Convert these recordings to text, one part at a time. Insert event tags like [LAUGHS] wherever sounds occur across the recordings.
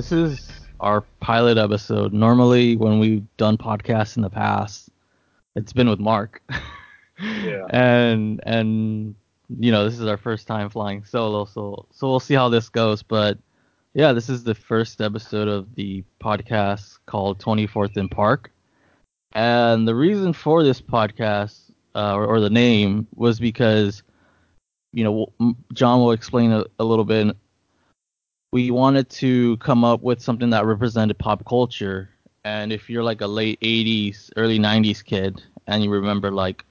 This is our pilot episode. Normally, when we've done podcasts in the past, it's been with Mark. [LAUGHS] Yeah. and and you know, this is our first time flying solo, so so we'll see how this goes. But yeah, this is the first episode of the podcast called 24th in Park. And the reason for this podcast, uh, or, or the name, was because, you know, John will explain a, a little bit. We wanted to come up with something that represented pop culture. And if you're like a late 80s, early 90s kid, and you remember like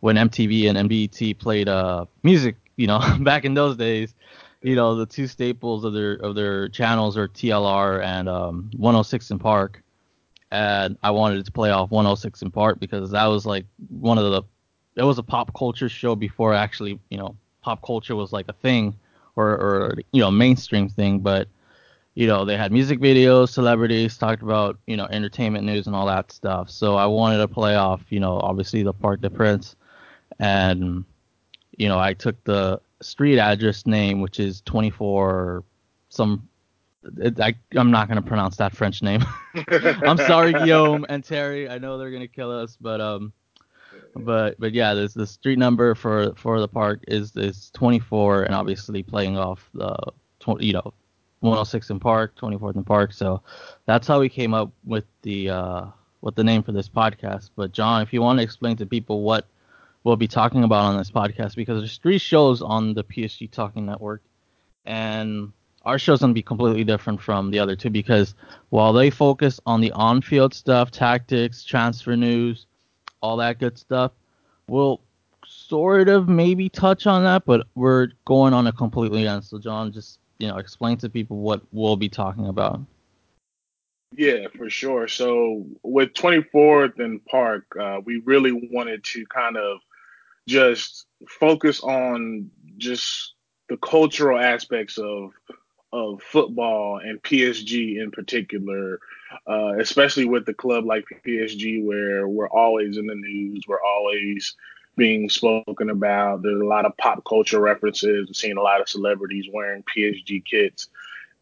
when MTV and BET played uh music, you know, [LAUGHS] back in those days, you know, the two staples of their of their channels are TRL and um 106 in Park. And I wanted to play off 106 in Park because that was like one of the it was a pop culture show before actually, you know, pop culture was like a thing or or you know, mainstream thing, but you know, they had music videos, celebrities talked about, you know, entertainment news and all that stuff. So I wanted to play off, you know, obviously the Parc de Prince, and you know I took the street address name, which is 24 some. It, I, I'm not gonna pronounce that French name. [LAUGHS] I'm sorry, [LAUGHS] Guillaume and Terry. I know they're gonna kill us, but um, but but yeah, there's the street number for for the park is is 24, and obviously playing off the tw- you know 106 in Park, 24th in Park. So that's how we came up with the uh with the name for this podcast. But John, if you want to explain to people what we'll be talking about on this podcast because there's three shows on the PSG Talking Network, and our show's gonna be completely different from the other two because while they focus on the on-field stuff, tactics, transfer news, all that good stuff, we'll sort of maybe touch on that, but we're going on a completely end. So John, just you know, explain to people what we'll be talking about. Yeah, for sure. So with 24th and Park, uh, we really wanted to kind of just focus on just the cultural aspects of of football and PSG in particular, uh, especially with the club like PSG, where we're always in the news, we're always being spoken about. There's a lot of pop culture references. We're seeing a lot of celebrities wearing PSG kits.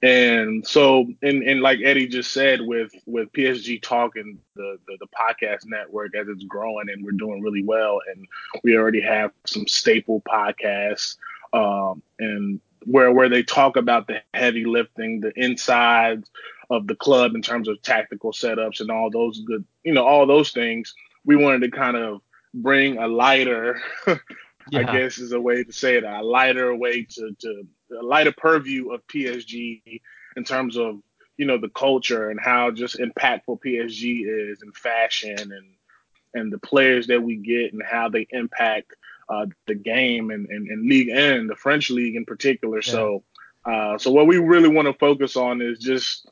And so, and, and like Eddie just said, with with PSG talking the, the the podcast network as it's growing and we're doing really well, and we already have some staple podcasts, um, and where where they talk about the heavy lifting, the insides of the club in terms of tactical setups and all those good, you know, all those things. We wanted to kind of bring a lighter [LAUGHS] Yeah. I guess is a way to say it, a lighter way to, to a lighter purview of PSG in terms of, you know, the culture and how just impactful PSG is in fashion and and the players that we get and how they impact uh, the game and, and, and league and the French league in particular. So uh, so what we really want to focus on is just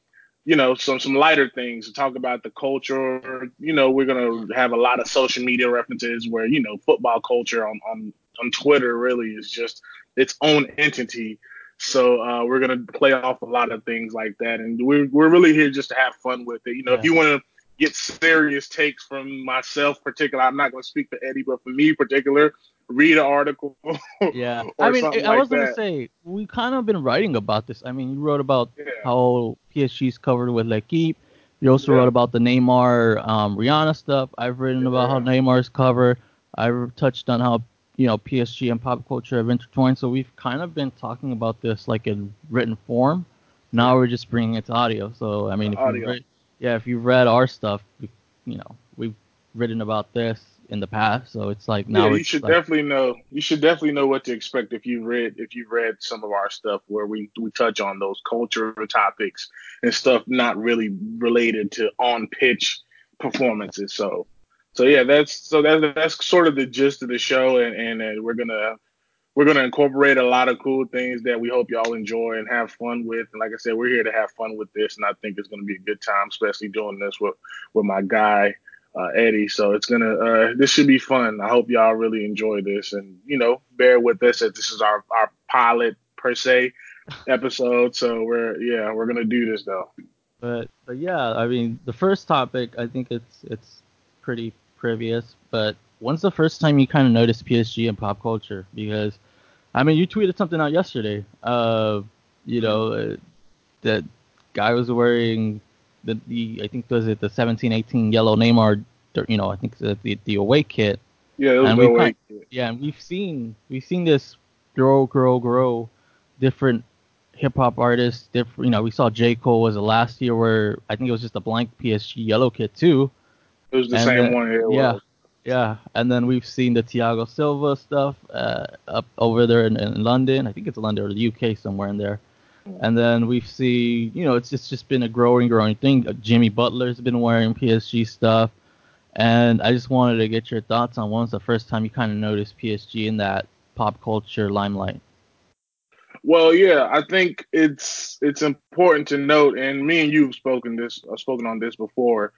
you know, some some lighter things to talk about the culture. You know, we're gonna have a lot of social media references where you know football culture on on on Twitter really is just its own entity. So uh, we're gonna play off a lot of things like that, and we're we're really here just to have fun with it. You know, if you want to get serious takes from myself, particular, I'm not gonna speak for Eddie, but for me, particular, read an article. [LAUGHS] Yeah, I mean, I like was gonna that. say we kind of been writing about this. I mean, you wrote about Yeah. how PSG's covered with L'Equipe. You also Yeah. wrote about the Neymar, um, Rihanna stuff. I've written about how Yeah. Neymar's covered. I've touched on how you know PSG and pop culture have intertwined. So we've kind of been talking about this like in written form. Now we're just bringing it to audio. So I mean, if Audio. you read, yeah, if you've read our stuff, you know, we've written about this in the past. So it's like now yeah, you should like, definitely know. You should definitely know what to expect if you read if you read some of our stuff where we we touch on those cultural topics and stuff not really related to on pitch performances. So, so yeah, that's so that's that's sort of the gist of the show, and and uh, we're gonna we're gonna incorporate a lot of cool things that we hope y'all enjoy and have fun with. And like I said, we're here to have fun with this, and I think it's gonna be a good time, especially doing this with with my guy uh, Eddie. So it's gonna uh, this should be fun. I hope y'all really enjoy this, and you know, bear with us that this is our our pilot per se [LAUGHS] episode. So we're yeah, we're gonna do this though. But but yeah, I mean the first topic I think it's it's pretty previous, but when's the first time you kind of noticed PSG in pop culture? Because I mean you tweeted something out yesterday. Uh, you know, uh, that guy was wearing the, the I think was it the 1718 yellow Neymar, you know, I think the the, the away kit. Yeah, it was and away kit. Yeah, and we've seen we've seen this grow, grow, grow, different hip hop artists. Different, you know, we saw J Cole was the last year where I think it was just a blank PSG yellow kit too. It was the And same then- one. It yeah. was. Yeah, and then we've seen the Thiago Silva stuff uh, up over there in, in London. I think it's London or the UK somewhere in there. And then we've seen, you know, it's just, just been a growing, growing thing. Uh, Jimmy Butler's been wearing PSG stuff. And I just wanted to get your thoughts on when was the first time you kind of noticed PSG in that pop culture limelight. Well, yeah, I think it's it's important to note, and me and you have spoken this, uh, spoken on this before.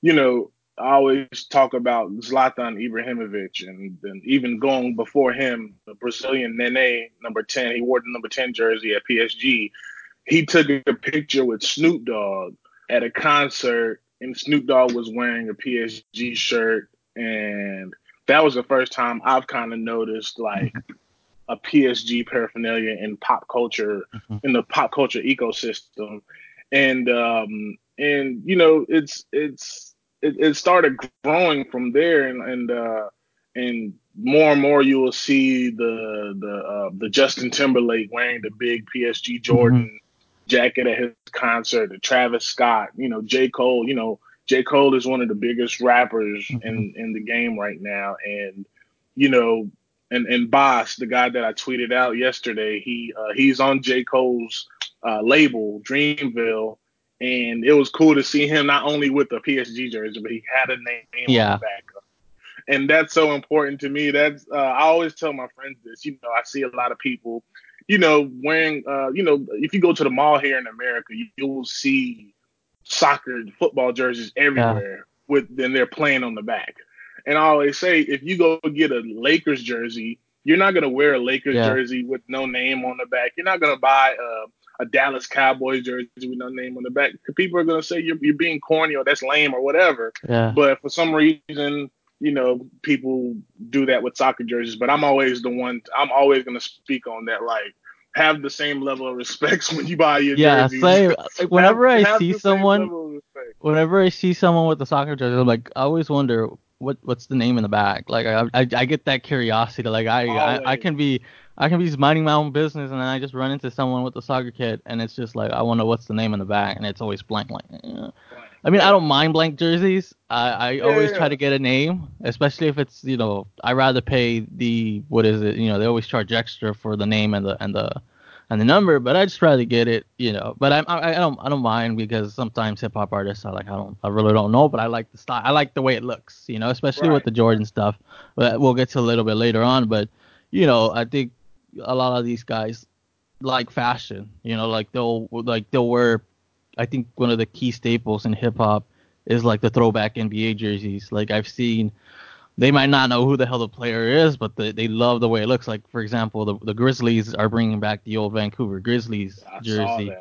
You know, I always talk about Zlatan Ibrahimovic, and, and even going before him, the Brazilian Nene, number ten. He wore the number ten jersey at PSG. He took a picture with Snoop Dogg at a concert, and Snoop Dogg was wearing a PSG shirt, and that was the first time I've kind of noticed like a PSG paraphernalia in pop culture Mhm. in the pop culture ecosystem, and um, and you know it's it's it, it started growing from there, and and uh, and more and more you will see the the uh, the Justin Timberlake wearing the big PSG Jordan jacket at his concert, the Travis Scott, you know J. Cole, you know J. Cole is one of the biggest rappers in in the game right now, and you know and and Bas, the guy that I tweeted out yesterday, he uh, he's on J. Cole's uh, label Dreamville, and it was cool to see him not only with the PSG jersey, but he had a name on the back. And that's so important to me. That's uh, I always tell my friends this. You know, I see a lot of people, you know, wearing, uh, you know, if you go to the mall here in America, you, you will see soccer, football jerseys everywhere with then they're playing on the back. And I always say, if you go get a Lakers jersey, you're not gonna wear a Lakers Yeah. jersey with no name on the back. You're not gonna buy a, a Dallas Cowboys jersey with no name on the back. People are gonna say you're, you're being corny or that's lame or whatever. Yeah. But for some reason, you know, people do that with soccer jerseys. But I'm always the one. I'm always gonna speak on that. Like, have the same level of respect [LAUGHS] when you buy your Yeah, jerseys. same. [LAUGHS] Like, whenever Have- I have see someone, level of respect. whenever I see someone with a soccer jersey, I'm like, I always wonder what what's the name in the back. Like, I I, I get that curiosity. Like, I, I I can be I can be just minding my own business, and then I just run into someone with a soccer kit, and it's just like, I wonder what's the name in the back, and it's always blank. Like, eh. I mean, I don't mind blank jerseys. I I always Yeah. try to get a name, especially if it's you know I rather pay the what is it you know they always charge extra for the name and the and the and the number, but I just rather get it, you know. But I, I, I don't, I don't mind because sometimes hip hop artists are like, I don't, I really don't know, but I like the style, I like the way it looks, you know, especially Right. with the Jordan stuff. But we'll get to a little bit later on. But you know, I think a lot of these guys like fashion, you know, like they'll, like they'll wear. I think one of the key staples in hip hop is like the throwback NBA jerseys. Like I've seen they might not know who the hell the player is, but they, they love the way it looks. Like for example, the the Grizzlies are bringing back the old Vancouver Grizzlies I jersey.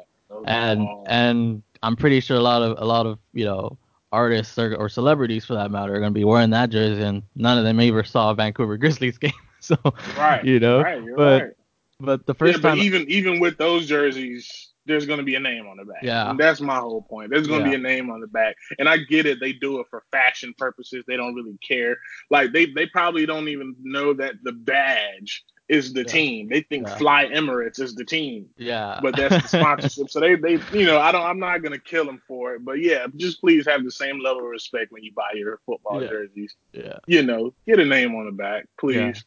And and I'm pretty sure a lot of a lot of you know artists or, or celebrities for that matter are gonna be wearing that jersey, and none of them ever saw a Vancouver Grizzlies [LAUGHS] game. [LAUGHS] so right, you know, right, you're but right. but the Yeah, first but time, even even with those jerseys, there's gonna be a name on the back. Yeah. and that's my whole point. There's gonna be a name on the back, and I get it. They do it for fashion purposes. They don't really care. Like they they probably don't even know that the badge is the Yeah. team. They think Yeah. Fly Emirates is the team. yeah, But that's the sponsorship. so they, they, you know, I don't, I'm not gonna kill them for it. But yeah, just please have the same level of respect when you buy your football Yeah. jerseys. yeah, You know, get a name on the back, please.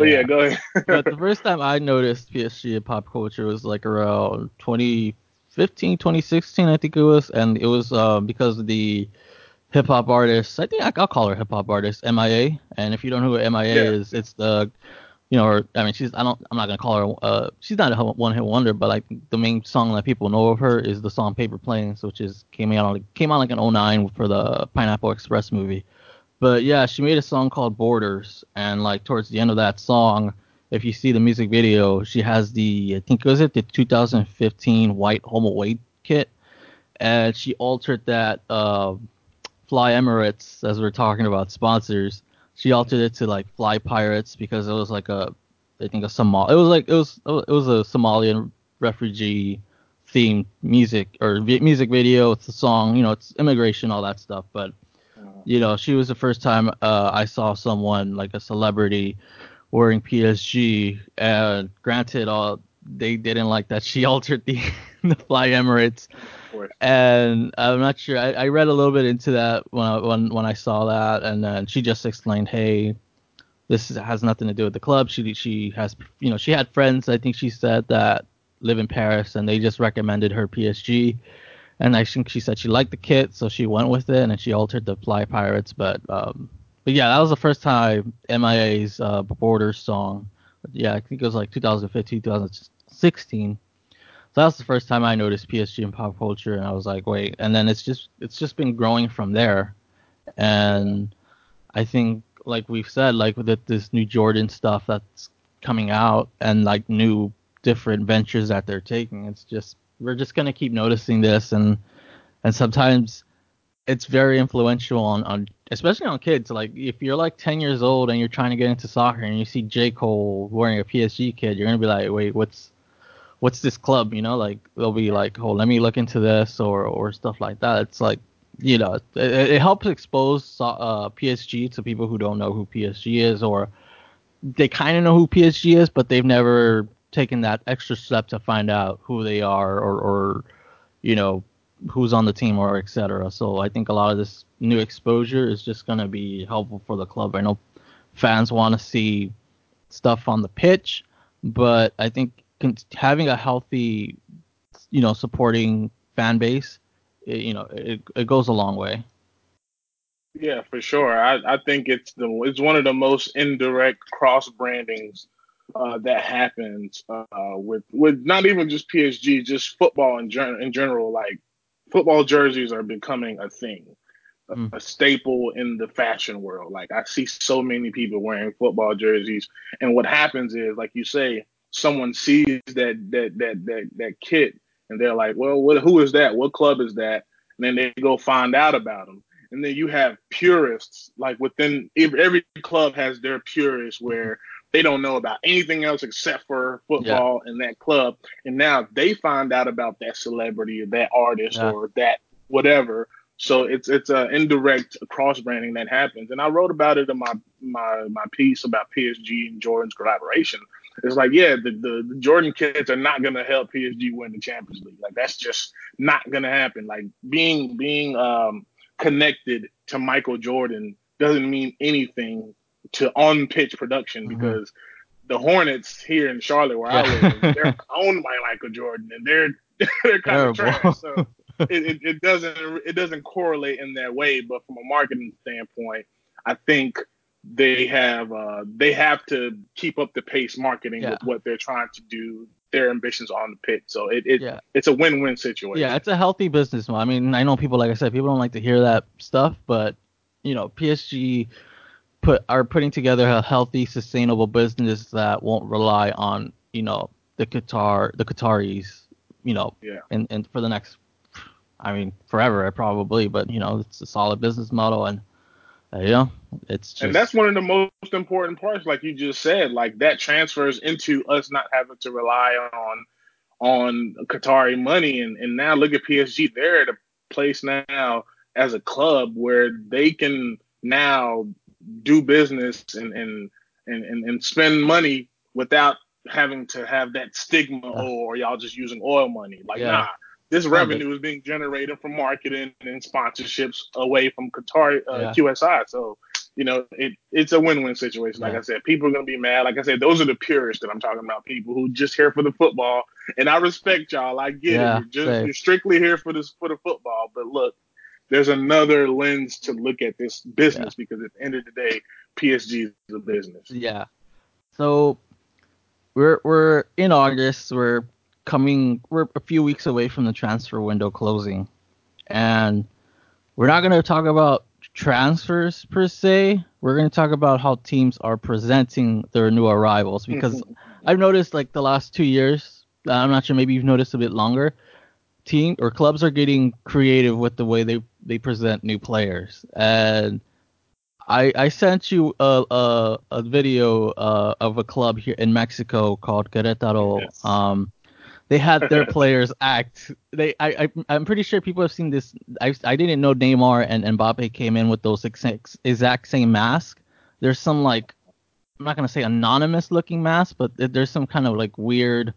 But yeah, go ahead. [LAUGHS] but the first time I noticed PSG in pop culture was like around 2015, 2016, I think it was, and it was uh, because of the hip hop artist. I think I'll call her hip hop artist MIA. And if you don't know who MIA Yeah. is, it's the you know, or, I mean, she's I don't I'm not gonna call her uh she's not a one hit wonder, but like the main song that people know of her is the song Paper Planes, which is came out on came out like in 09 for the Pineapple Express movie. But yeah, she made a song called Borders, and like towards the end of that song, if you see the music video, she has the I think was it the 2015 white home away kit, and she altered that uh, Fly Emirates as we're talking about sponsors. She altered it to like Fly Pirates because it was like a I think a Somal. It was like it was it was a Somalian refugee themed music or music video. It's a song, you know, it's immigration, all that stuff. But you know, she was the first time uh, I saw someone like a celebrity wearing PSG. And granted, all they didn't like that she [LAUGHS] altered the the Fly Emirates. And I'm not sure. I, I read a little bit into that when I, when when I saw that, and then she just explained, "Hey, this has nothing to do with the club. She she has you know she had friends. I think she said that live in Paris, and they just recommended her PSG." And I think she said she liked the kit, so she went with it, and she altered the Fly Pirates. But um, but yeah, that was the first time MIA's uh, Border song. Yeah, I think it was like 2015, 2016 so that was the first time I noticed PSG in pop culture, and I was like, wait. And then it's just it's just been growing from there, and I think like we've said, like with this new Jordan stuff that's coming out, and like new different ventures that they're taking, it's just we're just gonna keep noticing this, and and sometimes it's very influential on on especially on kids. Like if you're like 10 years old and you're trying to get into soccer and you see J Cole wearing a PSG kid, you're gonna be like, wait, what's what's this club? You know, like they'll be like, oh, let me look into this or or stuff like that. It's like, you know, it, it helps expose uh, PSG to people who don't know who PSG is or they kind of know who PSG is, but they've never taken that extra step to find out who they are or or you know who's on the team or etc. So I think a lot of this new exposure is just gonna be helpful for the club. I know fans want to see stuff on the pitch, but I think having a healthy, you know, supporting fan base, it, you know, it, it goes a long way. Yeah, for sure. I, I think it's the it's one of the most indirect cross brandings uh, that happens uh, with with not even just PSG, just football in, gen- in general. Like football jerseys are becoming a thing, a, mm. a, staple in the fashion world. Like I see so many people wearing football jerseys, and what happens is, like you say, someone sees that that that that that kit and they're like, well, what, who is that? What club is that? And then they go find out about them. And then you have purists, like within every club has their purists where they don't know about anything else except for football yeah. and that club. And now they find out about that celebrity or that artist yeah. or that whatever. So it's it's an indirect cross branding that happens. And I wrote about it in my my my piece about PSG and Jordan's collaboration it's like, yeah, the, the, the Jordan kids are not gonna help PSG win the Champions League. Like that's just not gonna happen. Like being being um, connected to Michael Jordan doesn't mean anything to on pitch production mm-hmm. because the Hornets here in Charlotte where I live, they're [LAUGHS] owned by Michael Jordan and they're [LAUGHS] they're kind of trash. So [LAUGHS] it, it, it doesn't it doesn't correlate in that way. But from a marketing standpoint, I think they have uh, they have to keep up the pace marketing yeah. with what they're trying to do their ambitions on the pit so it, it yeah. it's a win-win situation yeah it's a healthy business model i mean i know people like i said people don't like to hear that stuff but you know psg put are putting together a healthy sustainable business that won't rely on you know the qatar the qataris you know yeah. and and for the next i mean forever probably but you know it's a solid business model and uh, yeah, it's just... and that's one of the most important parts, like you just said, like that transfers into us not having to rely on on Qatari money, and and now look at PSG, they're at a place now as a club where they can now do business and and and and, and spend money without having to have that stigma uh, or y'all just using oil money. Like yeah. nah, this revenue is being generated from marketing and sponsorships away from Qatar uh, yeah. QSI. So you know, it it's a win-win situation. Like yeah. I said, people are gonna be mad. Like I said, those are the purists that I'm talking about. People who just here for the football, and I respect y'all. I get yeah, it. You're just you're strictly here for this for the football. But look, there's another lens to look at this business yeah. because at the end of the day, PSG is a business. Yeah. So we're we're in August. We're coming we're a few weeks away from the transfer window closing and we're not going to talk about transfers per se we're going to talk about how teams are presenting their new arrivals because mm-hmm. i've noticed like the last two years i'm not sure maybe you've noticed a bit longer team or clubs are getting creative with the way they they present new players and I, I sent you a, a, a video uh, of a club here in Mexico called Querétaro. Yes. Um, they had their [LAUGHS] players act. They, I, I, am pretty sure people have seen this. I, I didn't know Neymar and, and Mbappe came in with those exact, exact same mask. There's some like, I'm not gonna say anonymous looking mask, but there's some kind of like weird,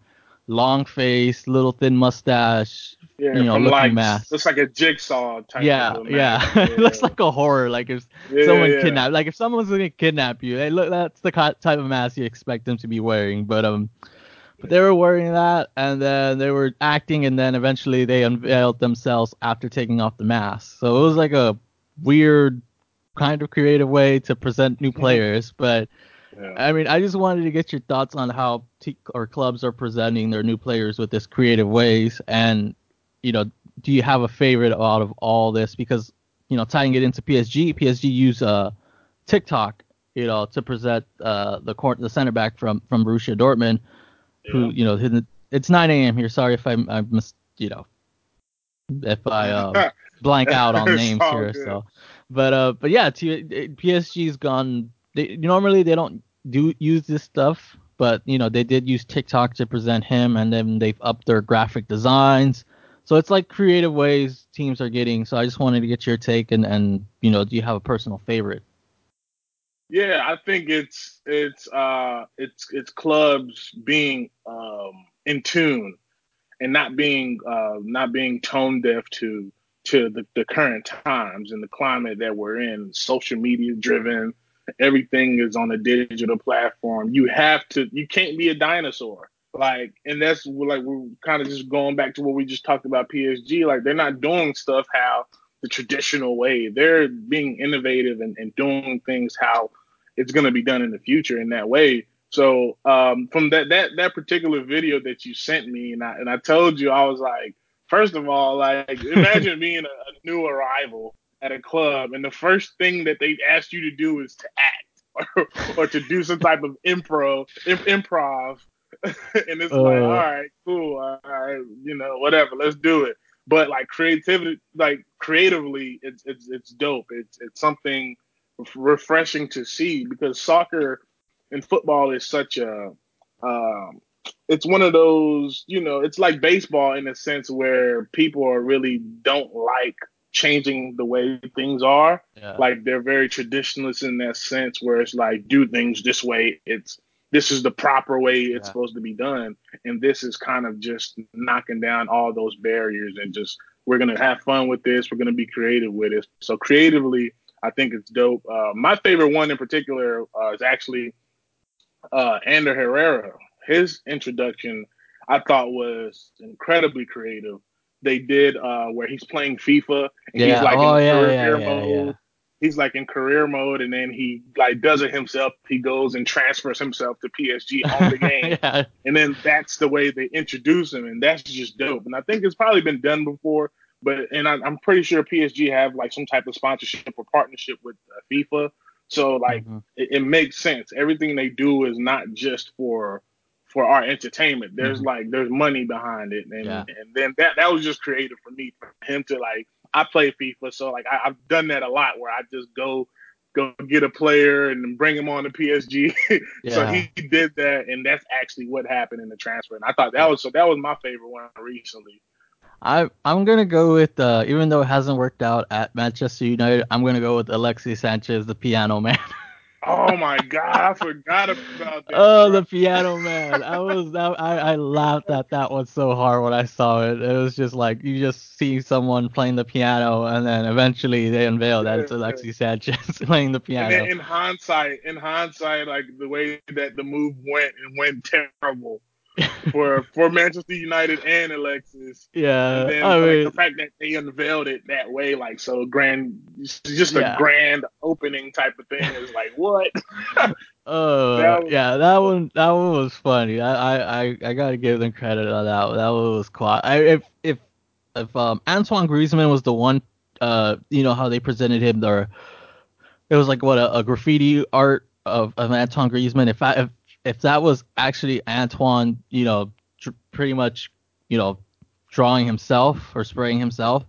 long face, little thin mustache, yeah, you know, looking like, mask. Looks like a jigsaw type. Yeah, yeah. yeah. [LAUGHS] it looks like a horror. Like if yeah, someone yeah. kidnapped, like if someone's gonna kidnap you, hey, look, that's the type of mask you expect them to be wearing. But um, but they were wearing that, and then they were acting, and then eventually they unveiled themselves after taking off the mask. So it was like a weird, kind of creative way to present new players. But yeah. I mean, I just wanted to get your thoughts on how t- or clubs are presenting their new players with this creative ways, and you know, do you have a favorite out of all this? Because you know, tying it into PSG, PSG use uh, TikTok, you know, to present uh, the court, the center back from from Borussia Dortmund who you know it's 9 a.m. here. Sorry if I I missed you know if I uh, [LAUGHS] blank out on names here. Good. So, but uh, but yeah, T- PSG's gone. They, normally they don't do use this stuff, but you know they did use TikTok to present him, and then they've upped their graphic designs. So it's like creative ways teams are getting. So I just wanted to get your take, and and you know, do you have a personal favorite? Yeah, I think it's it's uh it's it's clubs being um in tune and not being uh not being tone deaf to to the, the current times and the climate that we're in, social media driven, everything is on a digital platform. You have to you can't be a dinosaur. Like and that's like we're kind of just going back to what we just talked about PSG. Like they're not doing stuff how the traditional way. They're being innovative and, and doing things how it's going to be done in the future in that way. So um, from that that that particular video that you sent me, and I and I told you, I was like, first of all, like [LAUGHS] imagine being a, a new arrival at a club, and the first thing that they ask you to do is to act or, or to do some type of improv, improv, [LAUGHS] and it's uh, like, all right, cool, all right, you know, whatever, let's do it. But like creativity, like creatively, it's it's it's dope. It's it's something refreshing to see because soccer and football is such a um, it's one of those you know it's like baseball in a sense where people are really don't like changing the way things are yeah. like they're very traditionalist in that sense where it's like do things this way it's this is the proper way it's yeah. supposed to be done and this is kind of just knocking down all those barriers and just we're going to have fun with this we're going to be creative with it so creatively I think it's dope. Uh, my favorite one in particular uh, is actually uh, Ander Herrera. His introduction I thought was incredibly creative. They did uh, where he's playing FIFA and yeah. he's like oh, in yeah, career yeah, mode. He's like in career mode, and then he like does it himself. He goes and transfers himself to PSG on the [LAUGHS] game, and then that's the way they introduce him, and that's just dope. And I think it's probably been done before but and I, am pretty sure PSG have like some type of sponsorship or partnership with uh, FIFA. So like mm-hmm. it, it, makes sense. Everything they do is not just for for our entertainment. There's mm-hmm. like there's money behind it, and yeah. and then that that was just creative for me for him to like. I play FIFA, so like I, I've done that a lot where I just go go get a player and bring him on to PSG. Yeah. [LAUGHS] so he did that, and that's actually what happened in the transfer. And I thought that was so that was my favorite one recently. I I'm gonna go with uh, even though it hasn't worked out at Manchester United, I'm gonna go with Alexis Sanchez, the piano man. [LAUGHS] oh my god, I forgot about that. Oh, bro. the piano man. I was I I laughed at that one so hard when I saw it. It was just like you just see someone playing the piano, and then eventually they unveil that it's Alexis Sanchez [LAUGHS] playing the piano. in hindsight, in hindsight, like the way that the move went, it went terrible [LAUGHS] for for Manchester United and Alexis. Yeah, and then, I like, mean, the fact that they unveiled it that way, like so grand, just a yeah. grand opening type of thing is like what? [LAUGHS] Oh uh, yeah, that one that one was funny. I, I I gotta give them credit on that. One. That one was quite. I, if if if um Antoine Griezmann was the one, uh, you know how they presented him there. It was like what a, a graffiti art of, of Antoine Griezmann. If I if if that was actually Antoine, you know, tr- pretty much, you know, drawing himself or spraying himself,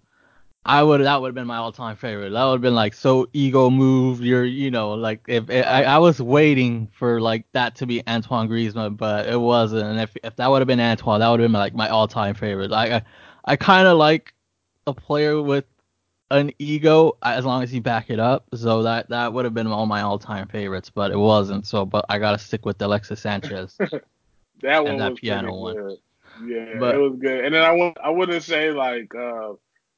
I would that would have been my all time favorite. That would have been like so ego moved. You're you know like if, if I, I was waiting for like that to be Antoine Griezmann, but it wasn't. And if if that would have been Antoine, that would have been like my all time favorite. Like I I kind of like a player with an ego as long as you back it up. So that that would have been all my all time favorites, but it wasn't. So but I gotta stick with Alexis Sanchez. [LAUGHS] that one that was piano one. Good. Yeah, but, it was good. And then I w- I wouldn't say like uh,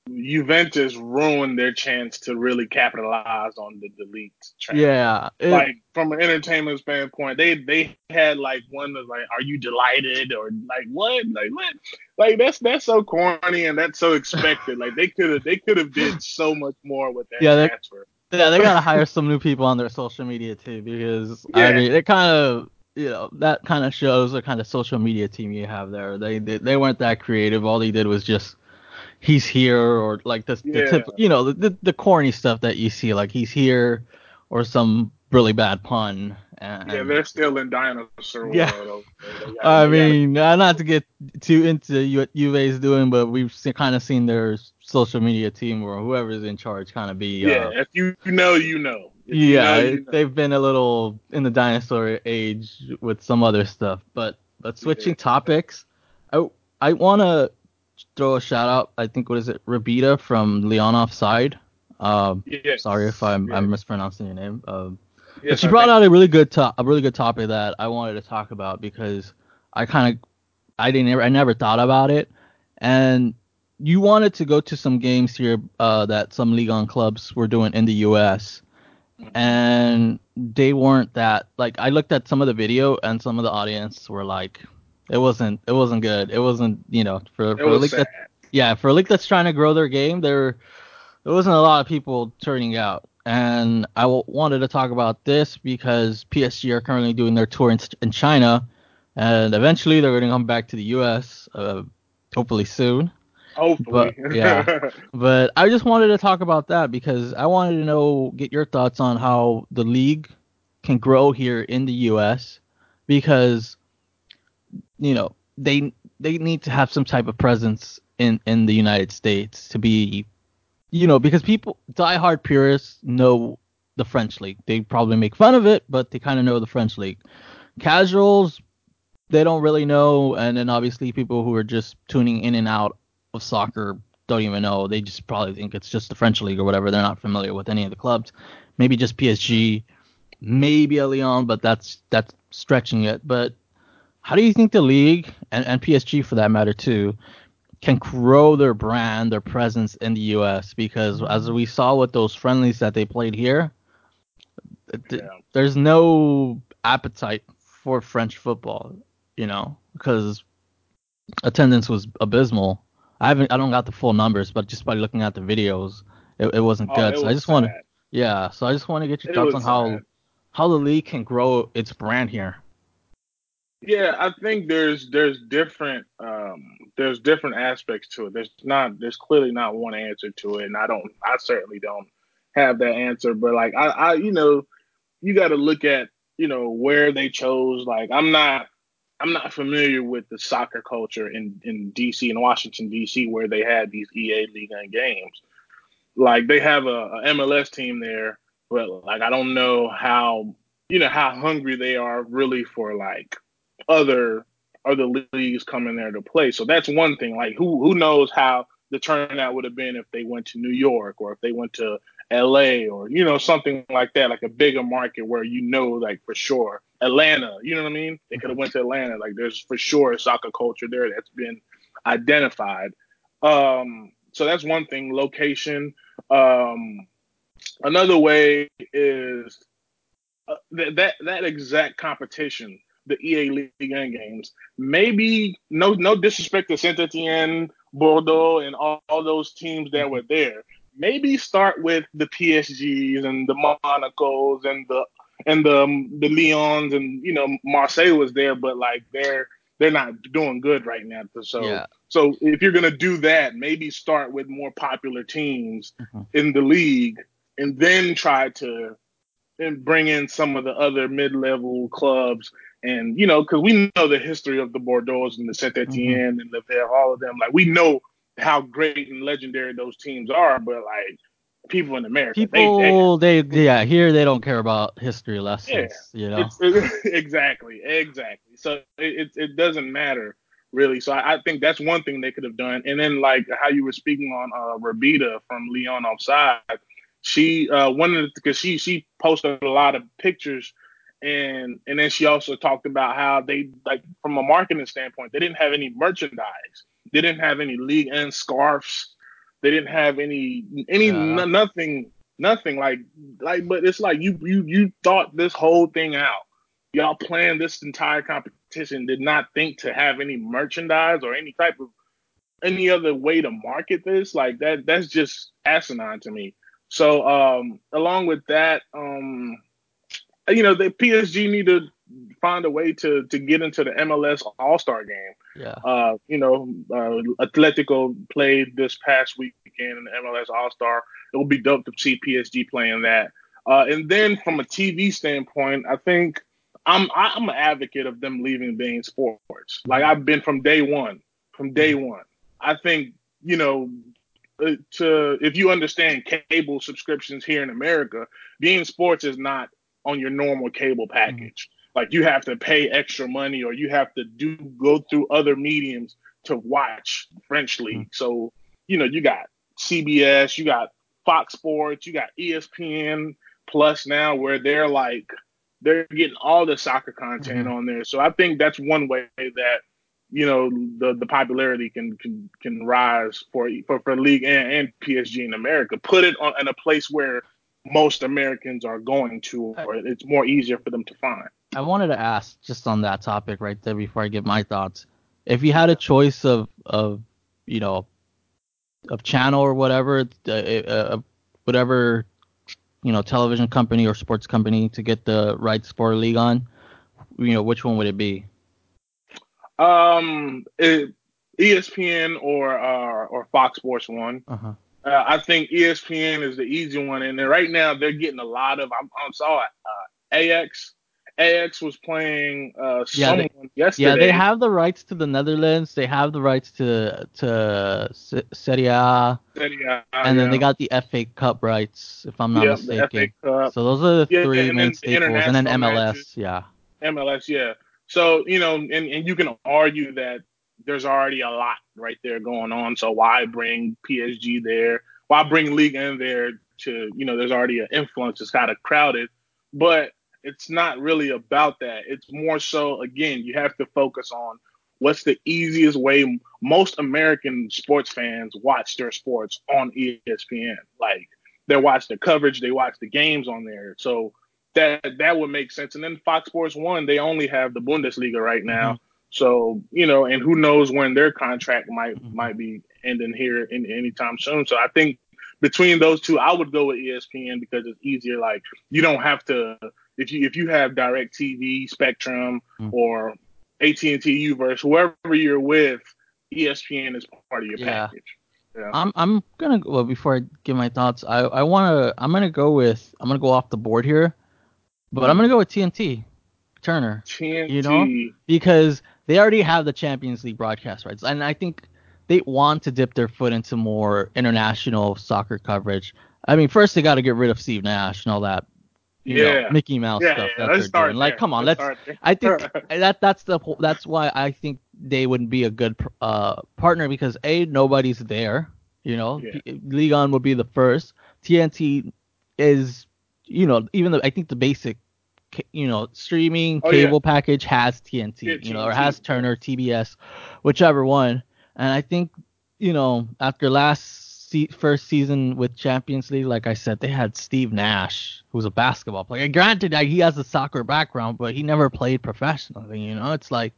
Juventus ruined their chance to really capitalize on the De Ligt trend. Yeah, it, like from an entertainment standpoint, they they had like one of like, "Are you delighted?" or like what, like what, like that's that's so corny and that's so expected. like they could have they could have did so much more with that yeah, transfer. Yeah, they gotta hire [LAUGHS] some new people on their social media too because yeah. I mean it kind of you know that kind of shows the kind of social media team you have there. They they, they weren't that creative. All they did was just he's here or like the, yeah. the tip, you know, the, the, the corny stuff that you see, like he's here or some really bad pun. And, yeah, they're still in dinosaur yeah. world. [LAUGHS] I mean, gotta, not to get too into what Juve's doing, but we've kind of seen their social media team or whoever's in charge kind of be. Yeah, uh, if you know, you know. If yeah, you know, you know. they've been a little in the dinosaur age with some other stuff, but but switching yeah. topics, I I want to throw a shout out. I think what is it, Rabita from Lyon Offside. Um, yes. Sorry if I'm I'm mispronouncing your name. Um, yes, but she brought out a really good to- a really good topic that I wanted to talk about because I kind of I didn't ever I never thought about it, and you wanted to go to some games here uh, that some Ligue 1 clubs were doing in the U.S. And they weren't that like I looked at some of the video and some of the audience were like it wasn't. It wasn't good. It wasn't. You know, for, for a league that, yeah, for a league that's trying to grow their game, there there wasn't a lot of people turning out. And I w- wanted to talk about this because PSG are currently doing their tour in, in China, and eventually they're going to come back to the U.S. Uh, hopefully soon. Hopefully. But, yeah. [LAUGHS] but I just wanted to talk about that because I wanted to know, get your thoughts on how the league can grow here in the U.S. because you know they they need to have some type of presence in in the United States to be you know because people diehard purists know the French league. They probably make fun of it, but they kind of know the French league. Casuals they don't really know, and then obviously people who are just tuning in and out of soccer don't even know. They just probably think it's just the French league or whatever. They're not familiar with any of the clubs. Maybe just PSG, maybe a Lyon, but that's that's stretching it. But how do you think the league and, and PSG for that matter too can grow their brand, their presence in the U.S. Because as we saw with those friendlies that they played here, yeah. there's no appetite for French football, you know, because attendance was abysmal. I haven't, I don't got the full numbers, but just by looking at the videos, it, it wasn't oh, good. It so was I just want to, yeah. So I just want to get your thoughts on how sad. how the league can grow its brand here. Yeah, I think there's there's different um, there's different aspects to it. There's not there's clearly not one answer to it, and I don't I certainly don't have that answer. But like I, I you know you got to look at you know where they chose. Like I'm not I'm not familiar with the soccer culture in in DC and Washington DC where they had these EA Ligue 1 games. Like they have a, a MLS team there, but like I don't know how you know how hungry they are really for like other other leagues coming there to play. So that's one thing. Like who who knows how the turnout would have been if they went to New York or if they went to LA or you know something like that, like a bigger market where you know like for sure Atlanta. You know what I mean? They could have went to Atlanta. Like there's for sure soccer culture there that's been identified. Um, so that's one thing. Location. Um, another way is uh, th- that that exact competition the EA League games. Maybe no no disrespect to Saint Etienne, Bordeaux, and all, all, those teams that were there. Maybe start with the PSGs and the Monacos and the and the the Lyons and you know Marseille was there, but like they're they're not doing good right now. So yeah. so if you're gonna do that, maybe start with more popular teams mm-hmm. in the league and then try to and bring in some of the other mid-level clubs and you know, because we know the history of the Bordeaux and the Saint Etienne mm-hmm. and the Ver, all of them. Like we know how great and legendary those teams are, but like people in America, people they, they, they yeah here they don't care about history lessons, yeah, you know. It's, [LAUGHS] exactly, exactly. So it, it, it doesn't matter really. So I, I, think that's one thing they could have done. And then like how you were speaking on uh, Rabita from Lyon Offside, she uh wanted because she she posted a lot of pictures and and then she also talked about how they like from a marketing standpoint they didn't have any merchandise. They didn't have any Ligue 1 scarves. They didn't have any any uh, n- nothing nothing. Like like but it's like you you you thought this whole thing out. Y'all planned this entire competition did not think to have any merchandise or any type of any other way to market this? Like that that's just asinine to me. So um along with that um you know, the PSG need to find a way to to get into the MLS All Star game. Yeah. Uh, you know, uh, Atletico played this past weekend in the MLS All Star. It will be dope to see PSG playing that. Uh, and then from a TV standpoint, I think I'm I'm an advocate of them leaving beIN Sports. Like I've been from day one. From day mm-hmm. one, I think you know uh, to if you understand cable subscriptions here in America, beIN Sports is not on your normal cable mm-hmm. package. Mm-hmm. Like you have to pay extra money or you have to do go through other mediums to watch French League. Mm-hmm. So, you know, you got CBS, you got Fox Sports, you got ESPN Plus now where they're like they're getting all the soccer content mm-hmm. on there. So I think that's one way that you know the the popularity can can can rise for for, for league and, and PSG in America. Put it on in a place where most Americans are going to, or it's more easier for them to find. I wanted to ask just on that topic right there before I give my thoughts. If you had a choice of of you know of channel or whatever, uh, uh, whatever you know television company or sports company to get the rights for a Ligue 1, you know which one would it be? Um, it, ESPN or uh, or Fox Sports One. Uh-huh. Uh, I think ESPN is the easy one, and right now they're getting a lot of. I, I saw it. Uh, AX, AX was playing uh, yeah, someone they, yesterday. Yeah, they have the rights to the Netherlands. They have the rights to to Serie A. Serie A and then they got the FA Cup rights, if I'm not yep, mistaken. So those are the yeah, three main staples, and then MLS. Matches, yeah. MLS, yeah. So you know, and, and you can argue that there's already a lot right there going on. So why bring PSG there? Why bring Ligue 1 there to, you know, there's already an influence. It's kind of crowded, but it's not really about that. It's more so, again, you have to focus on what's the easiest way most American sports fans watch their sports on ESPN. Like they watch the coverage, they watch the games on there. So that that would make sense. And then Fox Sports One, they only have the Bundesliga right now. Mm-hmm. So you know, and who knows when their contract might mm-hmm. might be ending here in anytime soon. So I think between those two, I would go with ESPN because it's easier. Like you don't have to if you if you have Direct TV, Spectrum, mm-hmm. or AT and T Uverse, whoever you're with, ESPN is part of your yeah. package. Yeah. I'm I'm gonna well before I give my thoughts, I I wanna I'm gonna go with I'm gonna go off the board here, but I'm gonna go with TNT. Turner. TNT. You know, because they already have the Champions League broadcast rights, and I think they want to dip their foot into more international soccer coverage. I mean, first they got to get rid of Steve Nash and all that, you yeah. know, Mickey Mouse yeah, stuff yeah, that they're doing. There. Like, come on, let's. let's I think [LAUGHS] that that's the that's why I think they wouldn't be a good uh, partner because a nobody's there. You know, yeah. Ligue 1 would be the first. TNT is, you know, even though I think the basic you know streaming oh, cable yeah. package has TNT, yeah, you know, or has Turner, TBS, whichever one. And I think you know after last se- first season with Champions League, like I said, they had Steve Nash, who's a basketball player. Granted, he has a soccer background, but he never played professionally. You know, it's like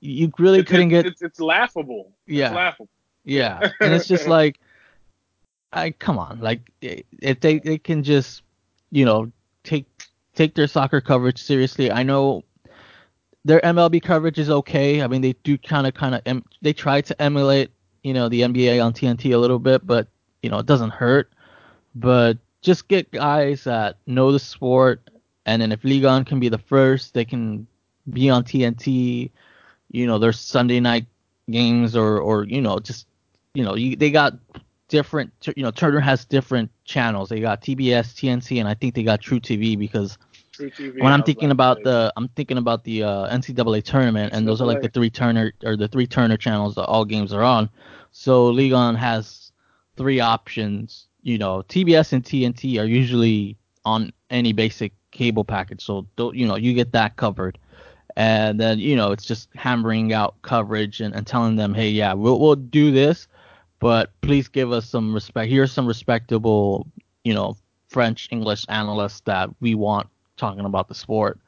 you really it's, couldn't it's, get. It's, it's laughable. Yeah. It's laughable. Yeah, and it's just [LAUGHS] like, I come on, like if they they can just you know take their soccer coverage seriously. I know their MLB coverage is okay. I mean, they do kind of kind of em- they try to emulate, you know, the NBA on TNT a little bit, but you know, it doesn't hurt. But just get guys that know the sport, and then if Ligue 1 can be the first, they can be on TNT. You know, there's Sunday night games or or you know just you know, you, they got different. You know, Turner has different channels. They got TBS, TNT, and I think they got truTV because when I'm thinking about the I'm thinking about the uh, NCAA tournament, and those are like the three Turner or the three Turner channels that all games are on. So Ligue 1 has three options. You know, TBS and TNT are usually on any basic cable package, so you know you get that covered. And then you know it's just hammering out coverage and, and telling them, hey, yeah, we'll we'll do this, but please give us some respect. Here's some respectable, you know, French English analysts that we want talking about the sport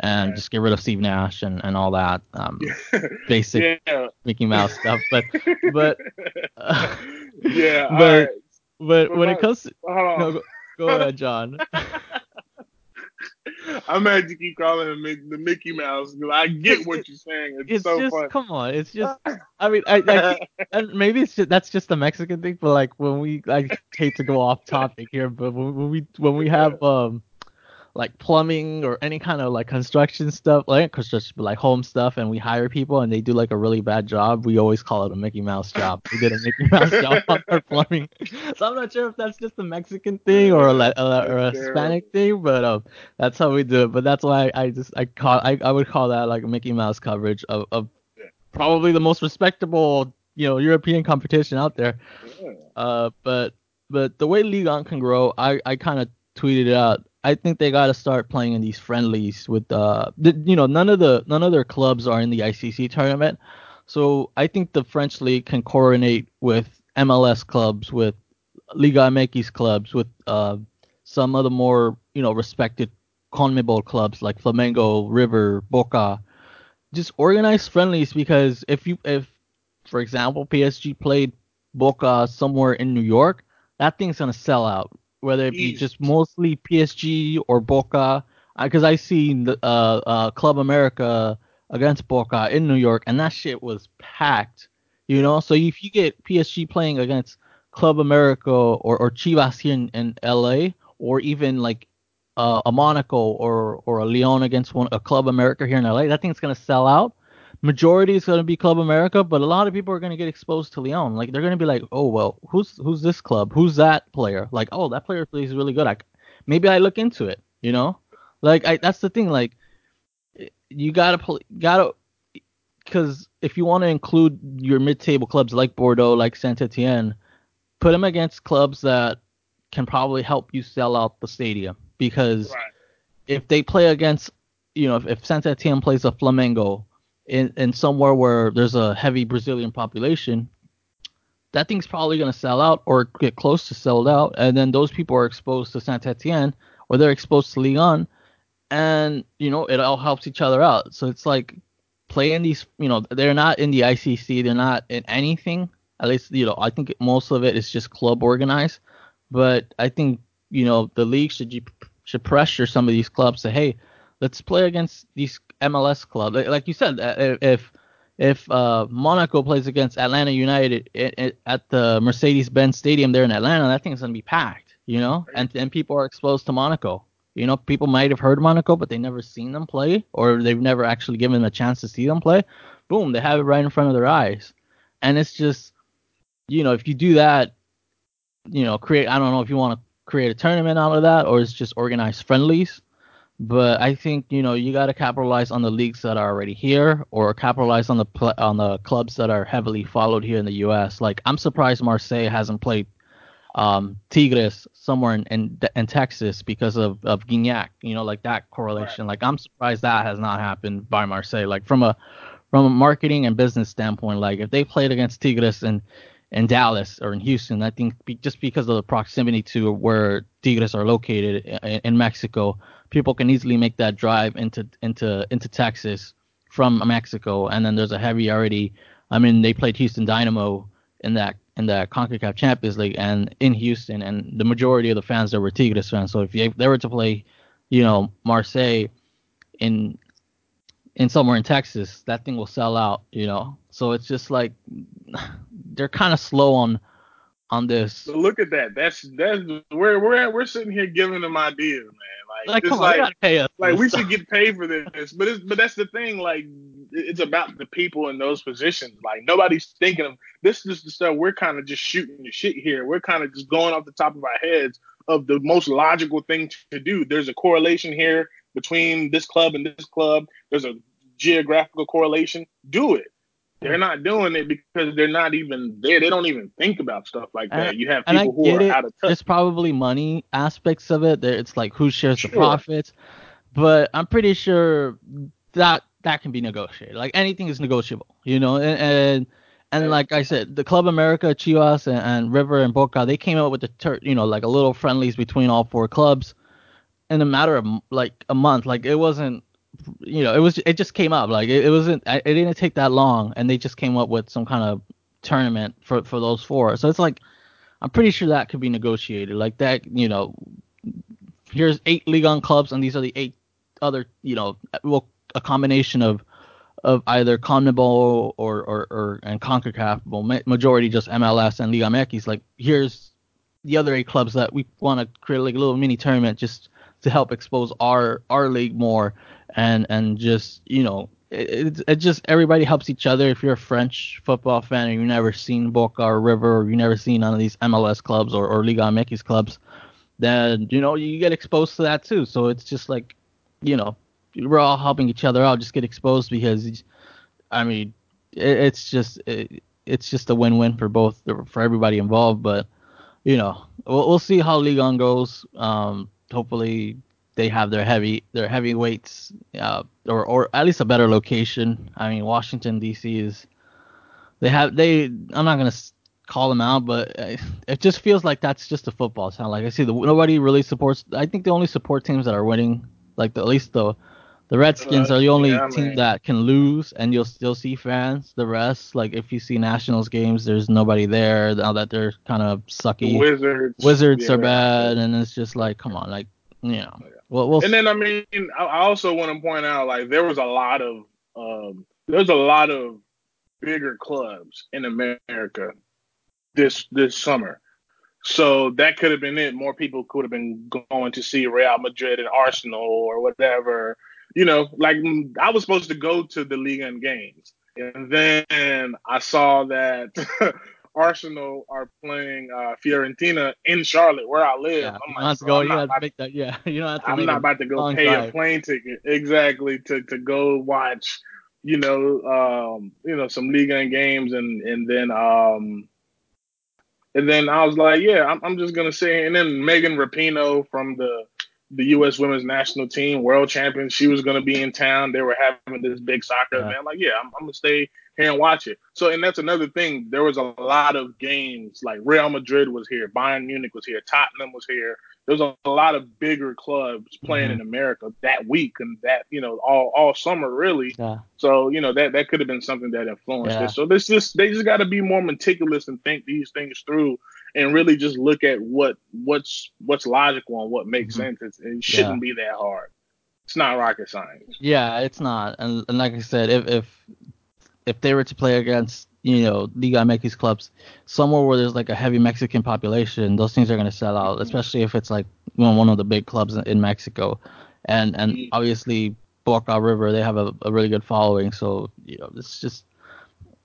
and right. just get rid of Steve Nash and, and all that um, [LAUGHS] basic yeah. [LAUGHS] Mickey Mouse stuff. But but uh, [LAUGHS] yeah, but, but but when it comes to no, go, go ahead, John. I'm mad you keep calling him the Mickey Mouse because I get what you're saying. It's, it's so just fun. come on. It's just I mean I, I and maybe it's just that's just a Mexican thing, but like when we I hate to go off topic here, but when, when we when we have um like plumbing or any kind of like construction stuff, like construction, like home stuff, and we hire people and they do like a really bad job, we always call it a Mickey Mouse job. We did a Mickey [LAUGHS] Mouse job on our plumbing. So I'm not sure if that's just a Mexican thing or a, a or a Hispanic thing, but um, that's how we do it. But that's why I just I call I, I would call that like a Mickey Mouse coverage of, of probably the most respectable you know European competition out there. Uh, but but the way Ligue 1 can grow, I I kind of tweeted it out I think they got to start playing in these friendlies with uh the, you know none of the none of their clubs are in the ICC tournament. So I think the French league can coordinate with MLS clubs with Liga MX clubs with uh some of the more, you know, respected CONMEBOL clubs like Flamengo, River, Boca. Just organize friendlies because if you if for example PSG played Boca somewhere in New York, that thing's gonna sell out whether it be just mostly PSG or Boca. Because I seen the uh, uh, Club America against Boca in New York, and that shit was packed. You know, so if you get PSG playing against Club America or, or Chivas here in, in LA, or even like uh, a Monaco or or a Leon against one a Club America here in LA, that thing's gonna sell out majority is going to be Club America, but a lot of people are going to get exposed to Leon. Like they're going to be like, oh well, who's who's this club? Who's that player? Like oh that player plays really good. I, maybe I look into it. You know, like I that's the thing. Like you gotta play, gotta because if you want to include your mid-table clubs like Bordeaux, like Saint Etienne, put them against clubs that can probably help you sell out the stadium because right. if they play against you know if, if Saint Etienne plays a Flamengo in, in somewhere where there's a heavy Brazilian population, that thing's probably going to sell out or get close to sold out. And then those people are exposed to Saint Etienne or they're exposed to 1. And, you know, it all helps each other out. So it's like playing these, you know, they're not in the ICC, they're not in anything. At least, you know, I think most of it is just club organized. But I think, you know, the league should should pressure some of these clubs to, hey, let's play against these MLS club. Like you said, uh, if if uh, Monaco plays against Atlanta United at the Mercedes-Benz Stadium there in Atlanta, that thing's gonna be packed, you know, and and people are exposed to Monaco. You know, people might have heard Monaco, but they never seen them play, or they've never actually given them a chance to see them play. Boom, they have it right in front of their eyes, and it's just, you know, if you do that, you know, create. I don't know if you want to create a tournament out of that, or it's just organized friendlies but I think you know you got to capitalize on the leagues that are already here, or capitalize on the pl- on the clubs that are heavily followed here in the U.S. Like I'm surprised Marseille hasn't played um, Tigres somewhere in, in, in Texas because of of Gignac. You know, like that correlation. Right. Like I'm surprised that has not happened by Marseille. Like from a from a marketing and business standpoint, like if they played against Tigres in in Dallas or in Houston, I think be, just because of the proximity to where Tigres are located in, in Mexico people can easily make that drive into into into Texas from Mexico, and then there's a heavy already. I mean, they played Houston Dynamo in that in the CONCACAF Champions League and in Houston, and the majority of the fans there were Tigres fans. So if, you, if they were to play, you know, Marseille in in somewhere in Texas, that thing will sell out, you know. So it's just like [SIGHS] they're kind of slow on on this. So look at that. That's that's where we're at. We're sitting here giving them ideas, man. Like, like, come on, like, pay us. Like we should get paid for [LAUGHS] this, but it's but that's the thing. Like it's about the people in those positions. Like nobody's thinking of this is the stuff we're kind of just shooting the shit here. We're kind of just going off the top of our heads of the most logical thing to do. There's a correlation here between this club and this club. There's a geographical correlation. Do it. They're mm. not doing it because they're not even there. They don't even think about stuff like that. you have people who are it. out of touch. There's probably money aspects of it. It's like who shares sure. the profits, but I'm pretty sure that that can be negotiated. Like anything is negotiable, you know. And and, and like I said, the Club America, Chivas, and, and, River and Boca, they came out with the ter- you know like a little friendlies between all four clubs in a matter of like a month. Like it wasn't you know, it was it just came up like it, it wasn't it didn't take that long, and they just came up with some kind of tournament for for those four. So it's like I'm pretty sure that could be negotiated like that. You know, here's eight Ligue 1 clubs, and these are the eight other you know well a combination of of either CONMEBOL or or, or and CONCACAF, well majority just MLS and Liga MX. Like here's the other eight clubs that we want to create like a little mini tournament just to help expose our our league more and and just you know it, it just everybody helps each other. If you're a French football fan and you've never seen Boca or River or you've never seen none of these MLS clubs or, or Liga MX clubs, then you know you get exposed to that too. So it's just like, you know, we're all helping each other out. Just get exposed because, I mean, it, it's just it, it's just a win-win for both for everybody involved. But you know, we'll, we'll see how Ligue 1 goes. Um, hopefully they have their heavy their heavyweights uh, or or at least a better location. I mean, Washington D.C. is they have they. I'm not gonna call them out, but it just feels like that's just a football town. Like I see, the, nobody really supports. I think the only support teams that are winning, like the, at least the the Redskins, uh, are the only yeah, team man. that can lose, and you'll still see fans. The rest, like if you see Nationals games, there's nobody there now that they're kind of sucky. The Wizards, Wizards yeah, are bad, and it's just like, come on, like you know. Well, we'll and then I mean, I also want to point out like there was a lot of um, there's a lot of bigger clubs in America this this summer. So that could have been it. More people could have been going to see Real Madrid and Arsenal or whatever. You know, like I was supposed to go to the Ligue 1 games. And then I saw that [LAUGHS] Arsenal are playing uh, Fiorentina in Charlotte, where I live. Yeah, I'm like, go, you have to make that. Yeah, [LAUGHS] you don't have to. I'm not about to go pay drive. a plane ticket exactly to to go watch, you know, um, you know, some Ligue 1 games, and and then um, and then I was like, yeah, I'm, I'm just gonna say, and then Megan Rapinoe from the the U.S. Women's National Team, world champion. She was going to be in town. They were having this big soccer yeah. event. Like, yeah, I'm, I'm, gonna stay here and watch it. So, and that's another thing. There was a lot of games. Like Real Madrid was here, Bayern Munich was here, Tottenham was here. There's a, a lot of bigger clubs playing mm-hmm. in America that week and that you know all all summer really. Yeah. So you know that that could have been something that influenced yeah. it. So this just they just got to be more meticulous and think these things through and really just look at what what's what's logical and what makes mm-hmm. sense. It's, it shouldn't yeah. be that hard. It's not rocket science. Yeah, it's not. And, and like I said, if if if they were to play against you know Liga MX clubs somewhere where there's like a heavy Mexican population, those things are gonna sell out, mm-hmm. especially if it's like you know, one of the big clubs in, in Mexico. And and mm-hmm. obviously Boca River, they have a, a really good following, so you know it's just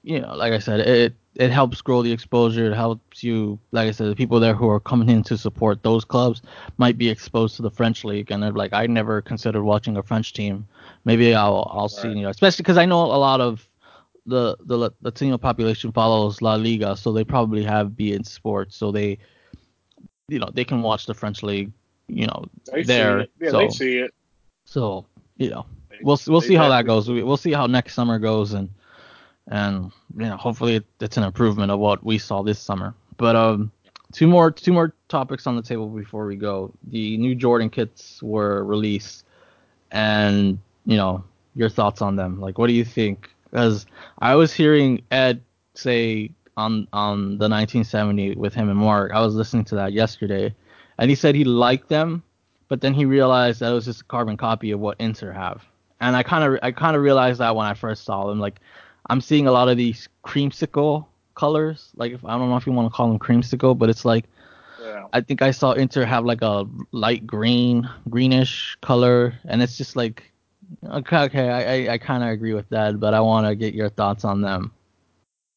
you know like I said, it it helps grow the exposure. It helps you, like I said, the people there who are coming in to support those clubs might be exposed to the French league, and they're like, I never considered watching a French team. Maybe I'll I'll right. see, you know, especially because I know a lot of the the Latino population follows La Liga, so they probably have beIN Sports, so they, you know, they can watch the French league, you know, they there. Yeah, so, they see it. So you know, we'll we'll see how that goes. We'll see how next summer goes, and and you know hopefully it's an improvement of what we saw this summer. But um, two more two more topics on the table before we go. The new Jordan kits were released, and you know your thoughts on them. Like, what do you think? Because I was hearing Ed say on on the 1970 with him and Mark. I was listening to that yesterday, and he said he liked them, but then he realized that it was just a carbon copy of what Inter have. And I kind of I kind of realized that when I first saw them. Like I'm seeing a lot of these creamsicle colors. Like if, I don't know if you want to call them creamsicle, but it's like yeah. I think I saw Inter have like a light green, greenish color, and it's just like Okay, okay, I I, I kind of agree with that, but I want to get your thoughts on them.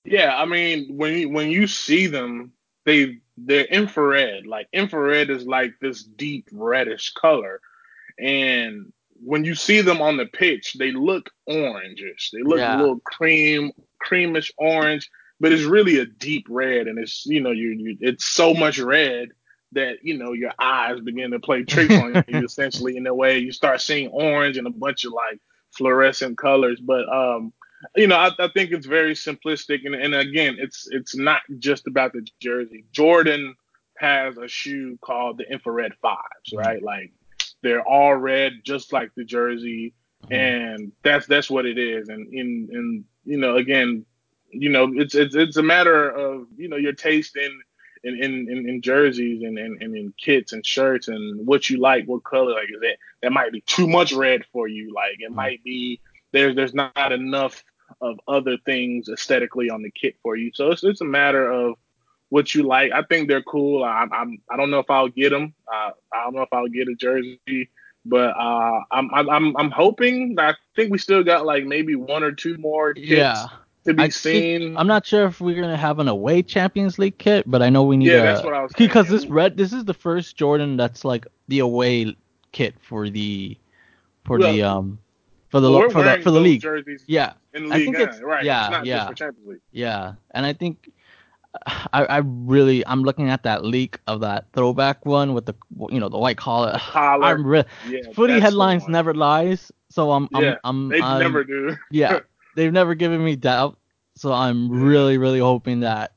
Yeah, I mean, when you, when you see them, they they're infrared. Like infrared is like this deep reddish color, and when you see them on the pitch, they look orangish. They look a little cream, creamish orange, but it's really a deep red, and it's you know you, you it's so much red that you know your eyes begin to play tricks on you. [LAUGHS] Essentially, in a way, you start seeing orange and a bunch of like fluorescent colors. But um, you know, I, I think it's very simplistic, and, and again, it's it's not just about the jersey. Jordan has a shoe called the infrared fives, Mhm. right? Like they're all red, just like the jersey, Mhm. and that's that's what it is. And in and you know, again, you know, it's it's it's a matter of you know your taste in in in, in, jerseys and, and, and in kits and shirts and what you like, what color. Like is that that might be too much red for you. Like it Mhm. might be there's there's not enough of other things aesthetically on the kit for you. So it's it's a matter of what you like. I think they're cool. I, I'm I don't know if I'll get them. Uh, I don't know if I'll get a jersey, but uh, I'm I'm I'm hoping. I think we still got like maybe one or two more kits Yeah. To be I seen. think, I'm not sure if we're gonna have an away Champions League kit, but I know we need Yeah, a that's what I was because this red this is the first Jordan that's like the away kit for the for Well, the um for the But for the for the league. jerseys Yeah, in I think it's- right? yeah, it's not yeah. just for Champions League. yeah, and I think I I really I'm looking at that leak of that throwback one with the you know the white collar. The collar. I'm re- Yeah, footy headlines never lies, so I'm I'm Yeah, I'm, They I'm never do. yeah, [LAUGHS] they've never given me doubt. So I'm really, really hoping that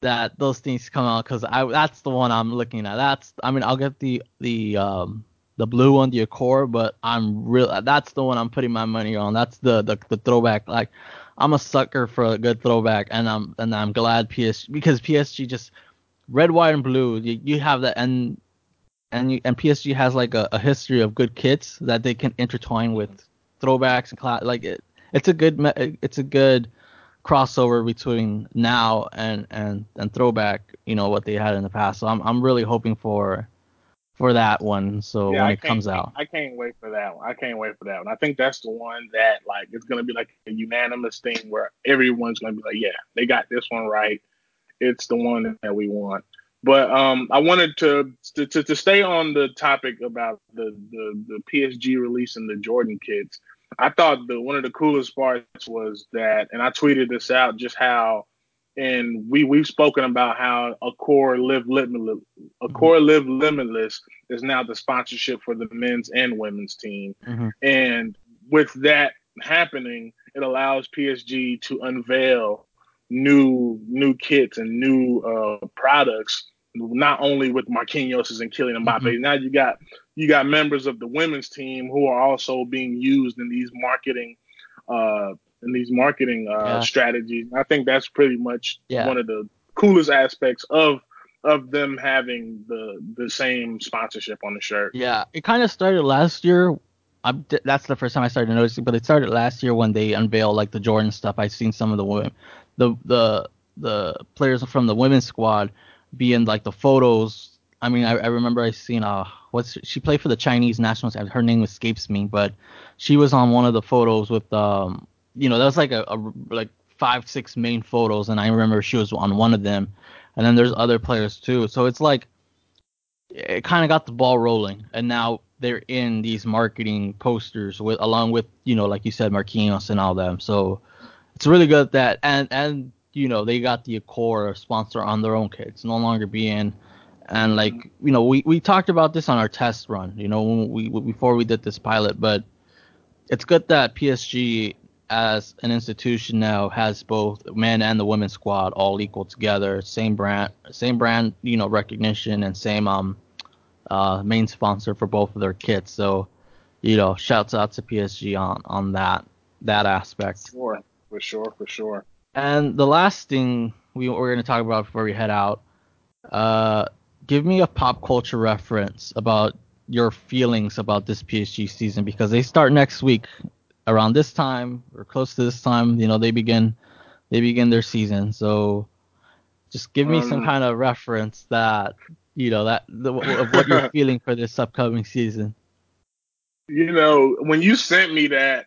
that those things come out because I that's the one I'm looking at. That's I mean I'll get the the um the blue one, the Accor, but I'm real. That's the one I'm putting my money on. That's the the, the throwback. Like I'm a sucker for a good throwback, and I'm and I'm glad PSG because PSG just red, white, and blue. You, you have that and and you, and PSG has like a, a history of good kits that they can intertwine with throwbacks and cla- like it. It's a good it's a good crossover between now and and and throwback. You know what they had in the past. So I'm I'm really hoping for for that one. So yeah, when I it comes out, I can't wait for that one. I can't wait for that one. I think that's the one that like it's gonna be like a unanimous thing where everyone's gonna be like, yeah, they got this one right. It's the one that we want. But um, I wanted to to, to, to stay on the topic about the, the the PSG releasing the Jordan kits. I thought the one of the coolest parts was that, and I tweeted this out, just how, and we we've spoken about how Accor Live Limitless, Accor Live Limitless is now the sponsorship for the men's and women's team, Mhm. and with that happening, it allows PSG to unveil new new kits and new uh, products. Not only with Marquinhos and Kylian Mbappe, Mhm. now you got you got members of the women's team who are also being used in these marketing uh, in these marketing uh, Yeah. strategies. I think that's pretty much Yeah. one of the coolest aspects of of them having the the same sponsorship on the shirt. Yeah, it kind of started last year. I'm, that's the first time I started noticing, but it started last year when they unveiled like the Jordan stuff. I've seen some of the women, the the the players from the women's squad being like the photos. I mean, I, I remember I seen uh what's she played for the Chinese national team. Her name escapes me, but she was on one of the photos with um you know that was like a, a like five six main photos, and I remember she was on one of them, and then there's other players too. So it's like it kind of got the ball rolling, and now they're in these marketing posters with along with you know like you said Marquinhos and all them. So it's really good that and and you know they got the Accor sponsor on their own kits, no longer being and like you know we we talked about this on our test run, you know when we before we did this pilot, but it's good that PSG as an institution now has both men and the women's squad all equal together, same brand, same brand, you know, recognition and same um uh main sponsor for both of their kits. So, you know, shouts out to PSG on on that that aspect. Sure, for sure, for sure. And the last thing we we're going to talk about before we head out, uh, give me a pop culture reference about your feelings about this PSG season because they start next week around this time or close to this time. You know, they begin they begin their season. So just give me some Um, kind of reference that you know that the, of what you're [LAUGHS] feeling for this upcoming season. you know, when you sent me that,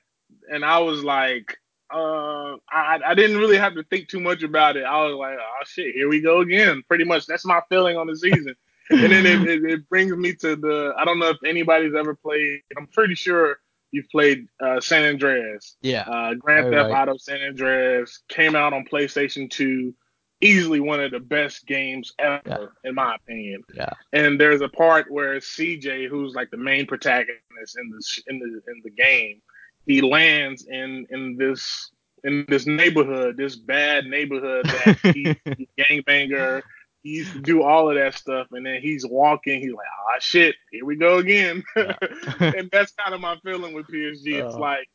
and I was like, uh, I, I didn't really have to think too much about it. I was like, oh shit, here we go again. Pretty much, that's my feeling on the season. and then it, it, it, brings me to the. I don't know if anybody's ever played. I'm pretty sure you've played uh, San Andreas. Yeah. Uh, Grand Theft right. Auto San Andreas came out on PlayStation 2 easily one of the best games ever, yeah. in my opinion. Yeah. And there's a part where CJ, who's like the main protagonist in the in the in the game, he lands in in this in this neighborhood, this bad neighborhood that [LAUGHS] he's gangbanger. He used to do all of that stuff, and then he's walking. He's like, "Ah, shit, here we go again." [LAUGHS] Yeah. and that's kind of my feeling with PSG. It's uh, like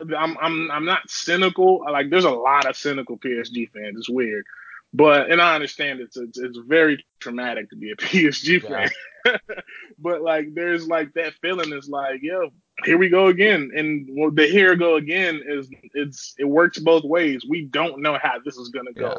I'm I'm I'm not cynical. Like, there's a lot of cynical PSG fans. It's weird, but and I understand it's it's, it's very traumatic to be a [LAUGHS] PSG fan. Yeah. but like there's like that feeling is like, yo, here we go again. And the here go again is it's it works both ways. We don't know how this is gonna go. Yeah.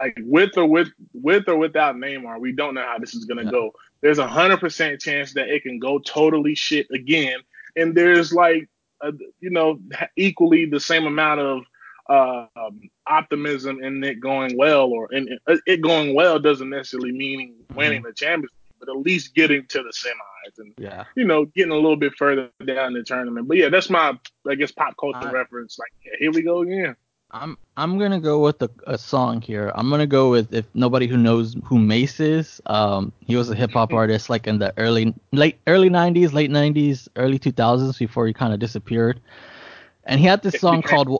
Like with or with with or without Neymar, we don't know how this is gonna yeah. go. There's a hundred percent chance that it can go totally shit again. And there's like a, you know equally the same amount of uh, um, optimism in it going well, or in it going well doesn't necessarily mean winning mm-hmm. the championship, but at least getting to the semis and yeah. you know getting a little bit further down the tournament. But yeah, that's my I guess pop culture I, reference. Like yeah, here we go again. I'm I'm gonna go with a, a, song here. I'm gonna go with if nobody who knows who Mase is. Um, he was a hip hop artist like in the early late early 90s, late 90s, early 2000s before he kind of disappeared. And he had this song called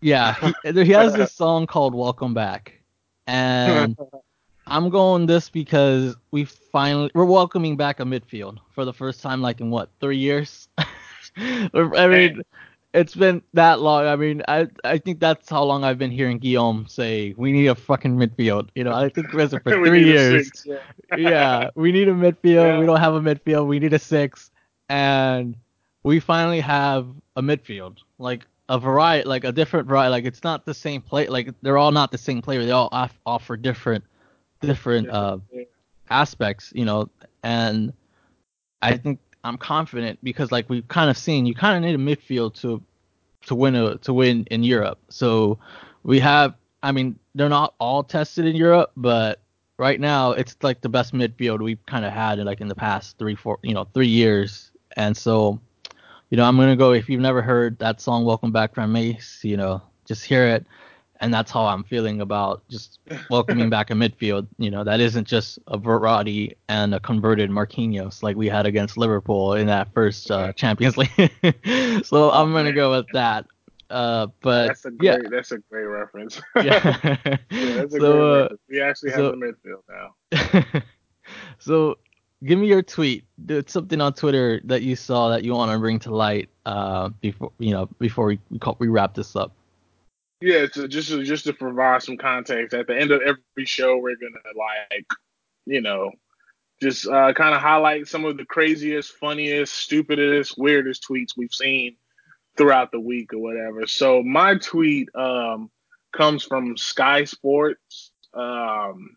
Yeah, he, he has this [LAUGHS] song called "Welcome Back," and [LAUGHS] I'm going this because we finally we're welcoming back a midfield for the first time like in what three years. [LAUGHS] I mean, it's been that long. I mean, I I think that's how long I've been hearing Guillaume say we need a fucking midfield. You know, I think we've for [LAUGHS] three years. Six, yeah. yeah. we need a midfield. Yeah. We don't have a midfield. We need a six, and we finally have a midfield. Like a variety, like a different variety. Like it's not the same play. Like they're all not the same player. They all off- offer different, different uh, aspects. You know, and I think I'm confident because like we've kind of seen, you kind of need a midfield to to win a to win in Europe. So we have. I mean, they're not all tested in Europe, but right now it's like the best midfield we've kind of had in like in the past three, four, you know, three years. And so you know, I'm gonna go. If you've never heard that song, "Welcome Back" from Mase, you know, just hear it, and that's how I'm feeling about just welcoming back a midfield. You know, that isn't just a Verratti and a converted Marquinhos like we had against Liverpool in that first uh, Champions League. [LAUGHS] so I'm gonna go with that. Uh, but that's a great, yeah. that's a great reference. [LAUGHS] yeah. [LAUGHS] yeah, that's a so, great uh, reference. We actually have so, a midfield now. so give me your tweet. It's something on Twitter that you saw that you want to bring to light uh, before you know before we we, call, we wrap this up. Yeah, so just to, just to provide some context, at the end of every show, we're gonna like, you know, just uh, kind of highlight some of the craziest, funniest, stupidest, weirdest tweets we've seen throughout the week or whatever. So my tweet um, comes from Sky Sports. Um,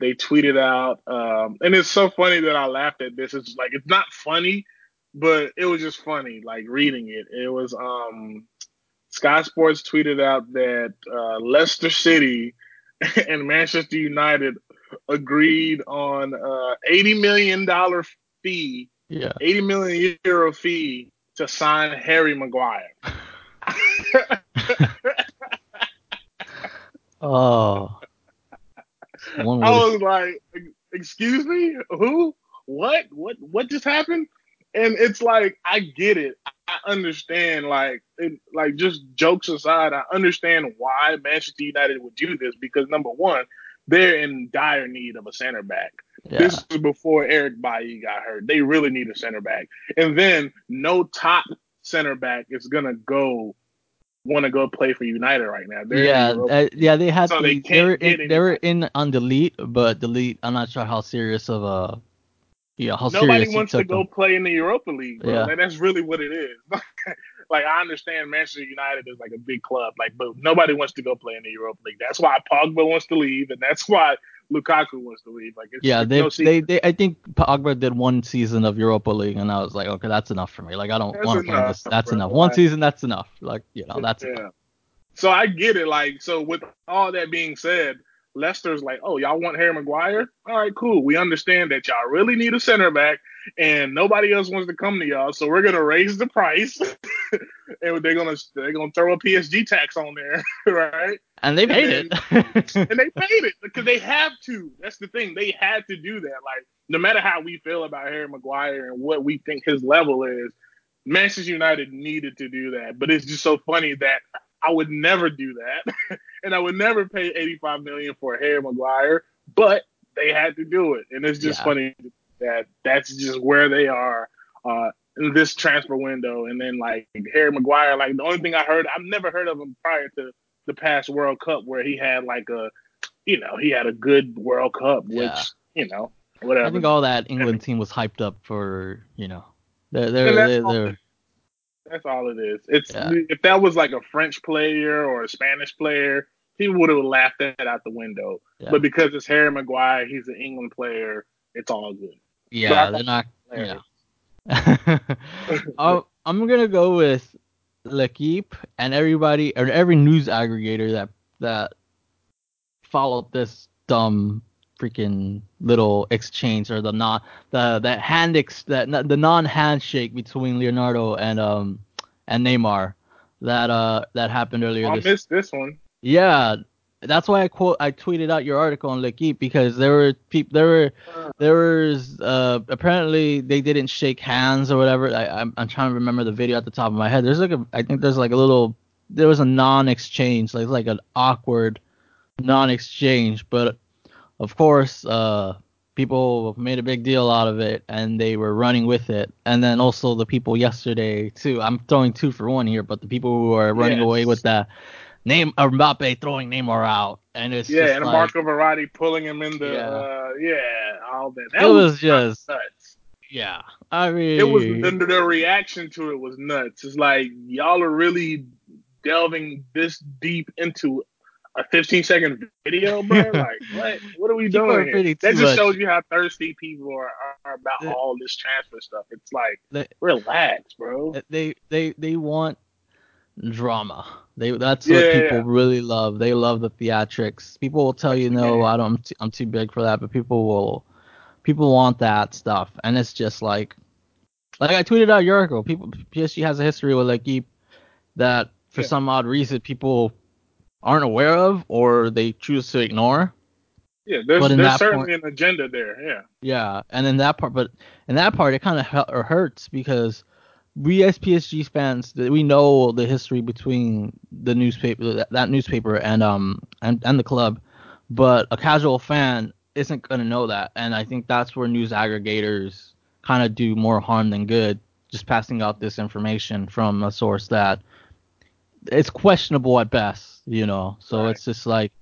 they tweeted out, um, and it's so funny that I laughed at this. It's like it's not funny, but it was just funny, like reading it. It was um, Sky Sports tweeted out that uh, Leicester City [LAUGHS] and Manchester United agreed on uh, 80 million dollar fee, yeah, 80 million euro fee to sign Harry Maguire. [LAUGHS] [LAUGHS] oh. I was like, excuse me, who? What? What? What just happened? And it's like I get it. I understand. Like, it, like just jokes aside, I understand why Manchester United would do this because number one, they're in dire need of a center back. Yeah. This is before Eric Bailly got hurt. They really need a center back. And then no top center back is gonna go want to go play for United right now. They're yeah, uh, yeah, they had so the, they, they were in, they were in on De Ligt, but De Ligt. I'm not sure how serious of a yeah Nobody wants to go them. play in the Europa League, bro. Yeah. Like, that's really what it is. [LAUGHS] like I understand Manchester United is like a big club, like but nobody wants to go play in the Europa League. That's why Pogba wants to leave, and that's why Lukaku wants to leave. Like, yeah, they, no they, they, I think Pogba did one season of Europa League, and I was like, okay, that's enough for me. Like, I don't want to play this. That's bro. enough. One season, that's enough. Like, you know, that's yeah. enough. So I get it. Like, so with all that being said, Leicester's like, oh, y'all want Harry Maguire? All right, cool. We understand that y'all really need a center back, and nobody else wants to come to y'all, so we're gonna raise the price, [LAUGHS] and they're gonna they're gonna throw a PSG tax on there, [LAUGHS] right? And they paid and it. [LAUGHS] and they paid it because they have to. That's the thing. They had to do that. Like, no matter how we feel about Harry Maguire and what we think his level is, Manchester United needed to do that. But it's just so funny that I would never do that, [LAUGHS] and I would never pay 85 million for Harry Maguire, but they had to do it, and it's just yeah. funny that that's just where they are uh, in this transfer window. And then like Harry Maguire, like the only thing I heard, I've never heard of him prior to the past World Cup where he had like a, you know, he had a good World Cup, which yeah. you know, whatever. I think all that [LAUGHS] England team was hyped up for, you know, they're they're they're, they're that's all it is. It's yeah. if that was like a French player or a Spanish player, he would have laughed that out the window. Yeah. But because it's Harry Maguire, he's an England player. It's all good. Yeah, so they're not. Yeah. [LAUGHS] I'm gonna go with L'Equipe and everybody or every news aggregator that that followed this dumb freaking little exchange or the not the the hand ex that the non handshake between Leonardo and um and Neymar that uh that happened earlier. I missed this one. Yeah, that's why I quote I tweeted out your article on L'Equipe because there were people there were there was uh apparently they didn't shake hands or whatever. I I'm, I'm trying to remember the video at the top of my head. There's like a I think there's like a little there was a non-exchange like like an awkward non-exchange, but of course, uh, people made a big deal out of it and they were running with it. And then also the people yesterday too. I'm throwing two for one here, but the people who are running yes. away with that name Mbappe throwing Neymar out, and it's yeah, and like, Marco Verratti pulling him in the yeah, uh, yeah all that. that it was, was just nuts. Yeah, I mean, it was the, the reaction to it was nuts. It's like y'all are really delving this deep into a 15 second video, bro. like, what? What are we doing here? That just much. shows you how thirsty people are, are about all this transfer stuff. It's like, they, relax, bro. Uh, they they they want drama. They that's what people yeah. really love. They love the theatrics. People will tell you, no, I don't. I'm too, I'm too big for that. But people will, people want that stuff, and it's just like, like I tweeted out Jericho. People PSG has a history with like that for yeah. some odd reason people aren't aware of or they choose to ignore. Yeah, there's, there's certainly an agenda there. Yeah. Yeah, and in that part, but in that part, it kind of hurts because we as PSG fans, we know the history between the newspaper, that, that newspaper, and um and, and the club, but a casual fan isn't gonna know that, and I think that's where news aggregators kind of do more harm than good, just passing out this information from a source that it's questionable at best, you know. So right. it's just like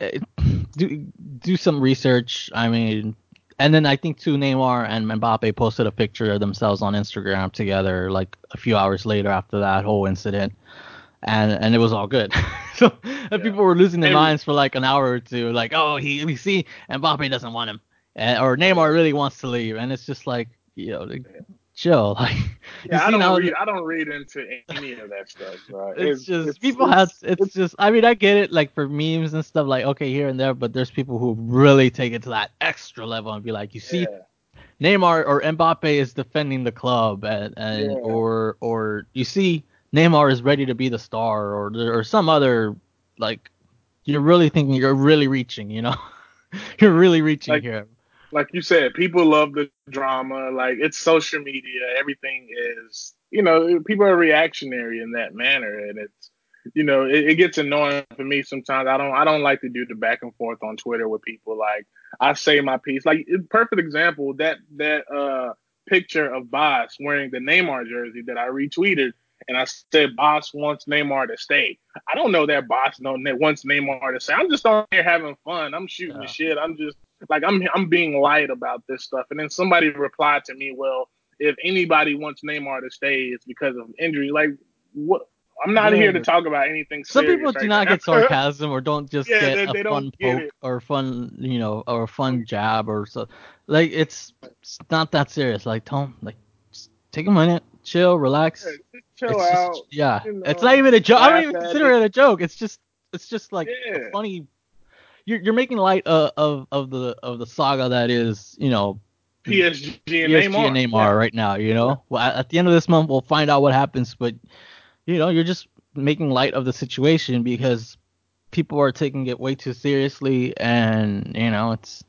it, do do some research. I mean, and then I think too Neymar and Mbappe posted a picture of themselves on Instagram together like a few hours later after that whole incident. And and it was all good. [LAUGHS] so yeah. people were losing their minds for like an hour or two, like, oh, he we see Mbappe doesn't want him, and, or Neymar really wants to leave, and it's just like, you know, chill. [LAUGHS] Like, yeah, I don't read. I don't read into any of that stuff. Bro. [LAUGHS] It's, it's just it's, people it's, have. It's, it's, just. I mean, I get it, like for memes and stuff, like okay here and there, but there's people who really take it to that extra level and be like, you see, yeah. Neymar or Mbappe is defending the club, and, and yeah. or or you see Neymar is ready to be the star, or or some other like. You're really thinking you're really reaching, you know. [LAUGHS] you're really reaching like, here like you said, people love the drama. Like it's social media. Everything is, you know, people are reactionary in that manner, and it's, you know, it, it, gets annoying for me sometimes. I don't, I don't like to do the back and forth on Twitter with people. Like I say my piece. Like perfect example that that uh picture of Bas wearing the Neymar jersey that I retweeted. And I said, Bas wants Neymar to stay. I don't know that Bas no, wants Neymar to stay. I'm just on here having fun. I'm shooting yeah. the shit. I'm just like I'm I'm being light about this stuff. And then somebody replied to me, well, if anybody wants Neymar to stay, it's because of injury. Like what? I'm not here to talk about anything. Some people right do not now. get [LAUGHS] sarcasm or don't just Yeah, get they- a they fun get poke it. or fun, you know, or a fun jab or so. Like it's, it's not that serious. Like don't like just take a minute, chill, relax. Yeah, chill It's just- out. yeah, you it's not even a joke. I don't even consider it. a joke. It's just it's just like Yeah. a funny. You're you're making light of, of of the of the saga that is you know PSG and PSG Neymar. and Neymar right now. You know, well at at the end of this month we'll find out what happens. But you know, you're just making light of the situation because people are taking it way too seriously, and you know, it's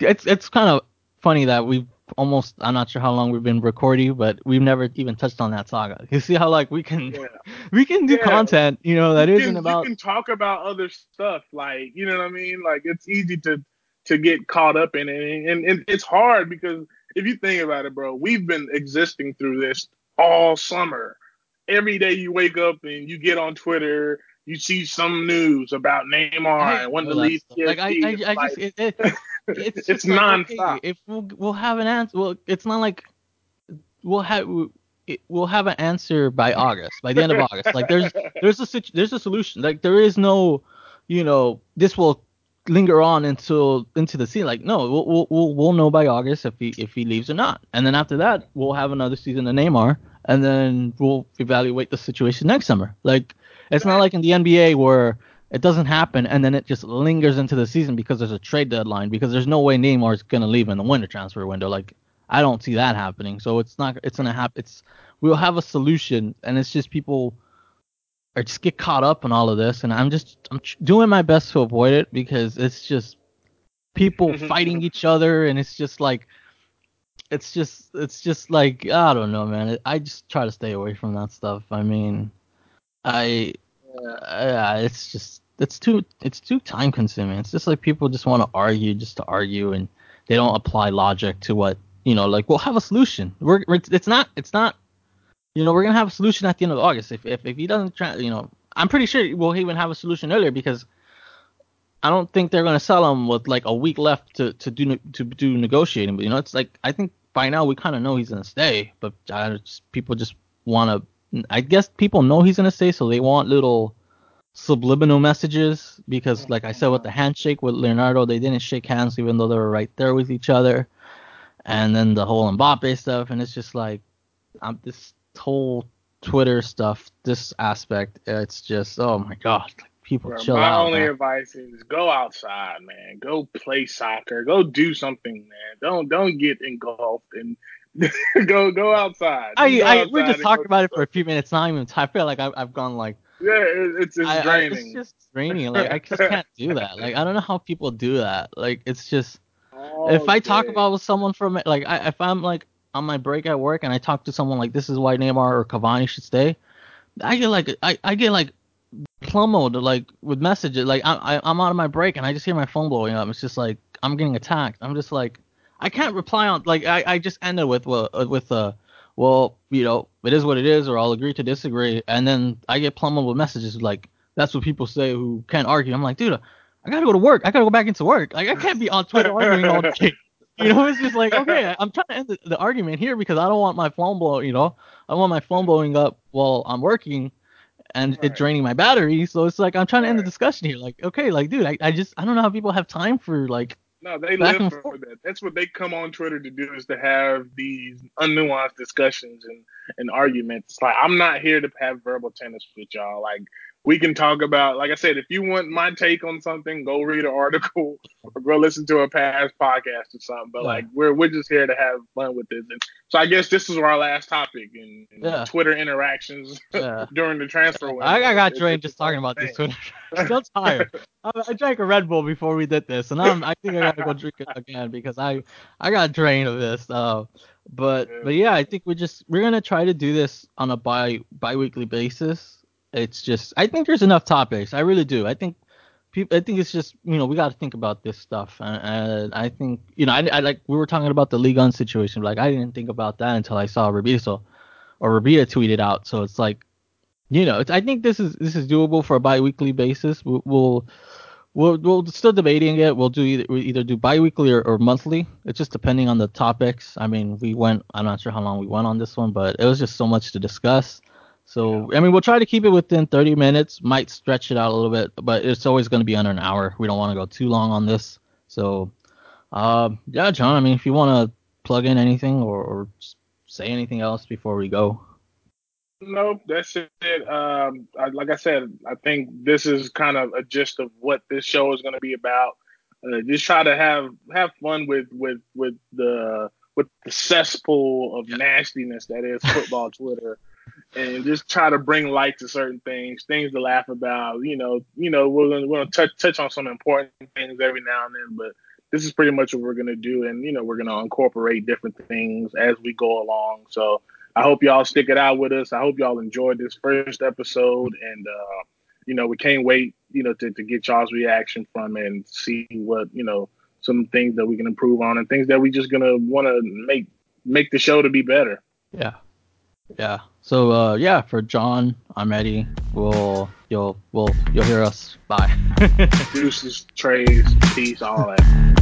it's it's kind of funny that we've almost I'm not sure how long we've been recording, but we've never even touched on that saga. [LAUGHS] You see how like we can Yeah. [LAUGHS] we can do Yeah. content, you know, that can, about You can talk about other stuff, like you know what I mean. Like it's easy to to get caught up in it, and, and it's hard because if you think about it, bro, we've been existing through this all summer. Every day you wake up and you get on Twitter, you see some news about Neymar I and know to leave. Like I, I, I just it, it, it's it's like, nonstop. if we'll we'll have an answer, well, it's not like we'll have we'll have an answer by August, by the end of August. Like there's there's a situ- there's a solution. Like there is no, you know, this will linger on until into the season. Like no, we'll we'll we'll, we'll know by August if he if he leaves or not, and then after that we'll have another season of Neymar, and then we'll evaluate the situation next summer. Like it's not like in the NBA where it doesn't happen and then it just lingers into the season because there's a trade deadline because there's no way Neymar's gonna leave in the winter transfer window. Like I don't see that happening. So it's not it's gonna happen. It's we'll have a solution and it's just people are just get caught up in all of this and I'm just I'm tr- doing my best to avoid it because it's just people Mhm. fighting each other and it's just like it's just it's just like I don't know man. I just try to stay away from that stuff. I mean I uh, it's just it's too it's too time consuming. It's just like people just want to argue just to argue and they don't apply logic to what you know. Like we'll have a solution. We're, we're it's not it's not you know we're gonna have a solution at the end of August. If if, if he doesn't try, you know, I'm pretty sure we'll even have a solution earlier because I don't think they're gonna sell him with like a week left to to do to do negotiating. But you know, it's like I think by now we kind of know he's gonna stay, but just, people just want to. I guess people know he's gonna stay, so they want little subliminal messages because, like I said, with the handshake with Leonardo, they didn't shake hands even though they were right there with each other, and then the whole Mbappe stuff, and it's just like, um, this whole Twitter stuff, this aspect, it's just, oh my god, like, people Bro, chill my out. only man. advice is go outside, man. Go play soccer. Go do something, man. Don't don't get engulfed and [LAUGHS] go go outside. I, Go I we outside just and talked about it for a few minutes. Not even. I feel like I've, I've gone like Yeah, it, it's it's I, I, draining. it's just draining. Like I just can't do that. Like I don't know how people do that. Like it's just All if oh, I talk about with someone from like I, if I'm like on my break at work and I talk to someone like this is why Neymar or Cavani should stay, I get like I, I get like plummeled like with messages. Like I, I I'm out of my break and I just hear my phone blowing up. It's just like I'm getting attacked. I'm just like I can't reply on like I, I just ended with well uh, with uh well you know it is what it is or I'll agree to disagree and then I get plummeled with messages like that's what people say who can't argue. I'm like dude I gotta go to work. I gotta go back into work. Like I can't be on Twitter arguing all day. [LAUGHS] You know, it's just like okay, I'm trying to end the, the argument here because I don't want my phone blow. You know, I want my phone blowing up while I'm working, and it draining my battery. So it's like I'm trying to end the discussion here. Like okay, like dude, I, I just I don't know how people have time for like No, they Back live for that. That's what they come on Twitter to do is to have these unnuanced discussions and, and arguments. It's like I'm not here to have verbal tennis with y'all. Like we can talk about like I said, if you want my take on something, go read an article [LAUGHS] or go listen to a past podcast or something. But Yeah. like we're we're just here to have fun with this. And so I guess this is our last topic and, in Yeah. Twitter interactions [LAUGHS] Yeah. during the transfer window. I, I got It's- drained just talking about this same. Twitter. [LAUGHS] I'm still tired. I, I drank a Red Bull before we did this, and I'm, I think I gotta go drink it again because I I got drained of this. Uh, but Yeah. but yeah, I think we're just we're gonna try to do this on a bi bi-weekly basis. It's just I think there's enough topics. I really do. I think people. I think it's just you know we got to think about this stuff, and, I think you know I, I like we were talking about the Ligue 1 situation. Like I didn't think about that until I saw Rabito or Rabita tweeted out. So it's like you know, it's, I think this is this is doable for a bi-weekly basis. We'll we'll we'll, we'll still debating it. We'll do either we either do bi-weekly or, or monthly. It's just depending on the topics. I mean, we went. I'm not sure how long we went on this one, but it was just so much to discuss. So I mean, we'll try to keep it within 30 minutes. Might stretch it out a little bit, but it's always going to be under an hour. We don't want to go too long on this. So, uh, yeah, John. I mean, if you want to plug in anything or, or say anything else before we go. Nope, that's it. Um, I, like I said, I think this is kind of a gist of what this show is going to be about. Uh, just try to have have fun with with with the with the cesspool of nastiness that is football Twitter, and just try to bring light to certain things, things to laugh about. You know, you know, we're gonna, we're gonna touch touch on some important things every now and then, but this is pretty much what we're gonna do, and you know, we're gonna incorporate different things as we go along. So I hope y'all stick it out with us. I hope y'all enjoyed this first episode, and uh, you know, we can't wait, you know, to, to get y'all's reaction from it and see what you know some things that we can improve on and things that we just gonna want to make make the show to be better. Yeah, yeah. So uh, yeah, for Jon, I'm Eddie. We'll you'll we'll you'll hear us. Bye. [LAUGHS] Deuces, trays, peace, all that.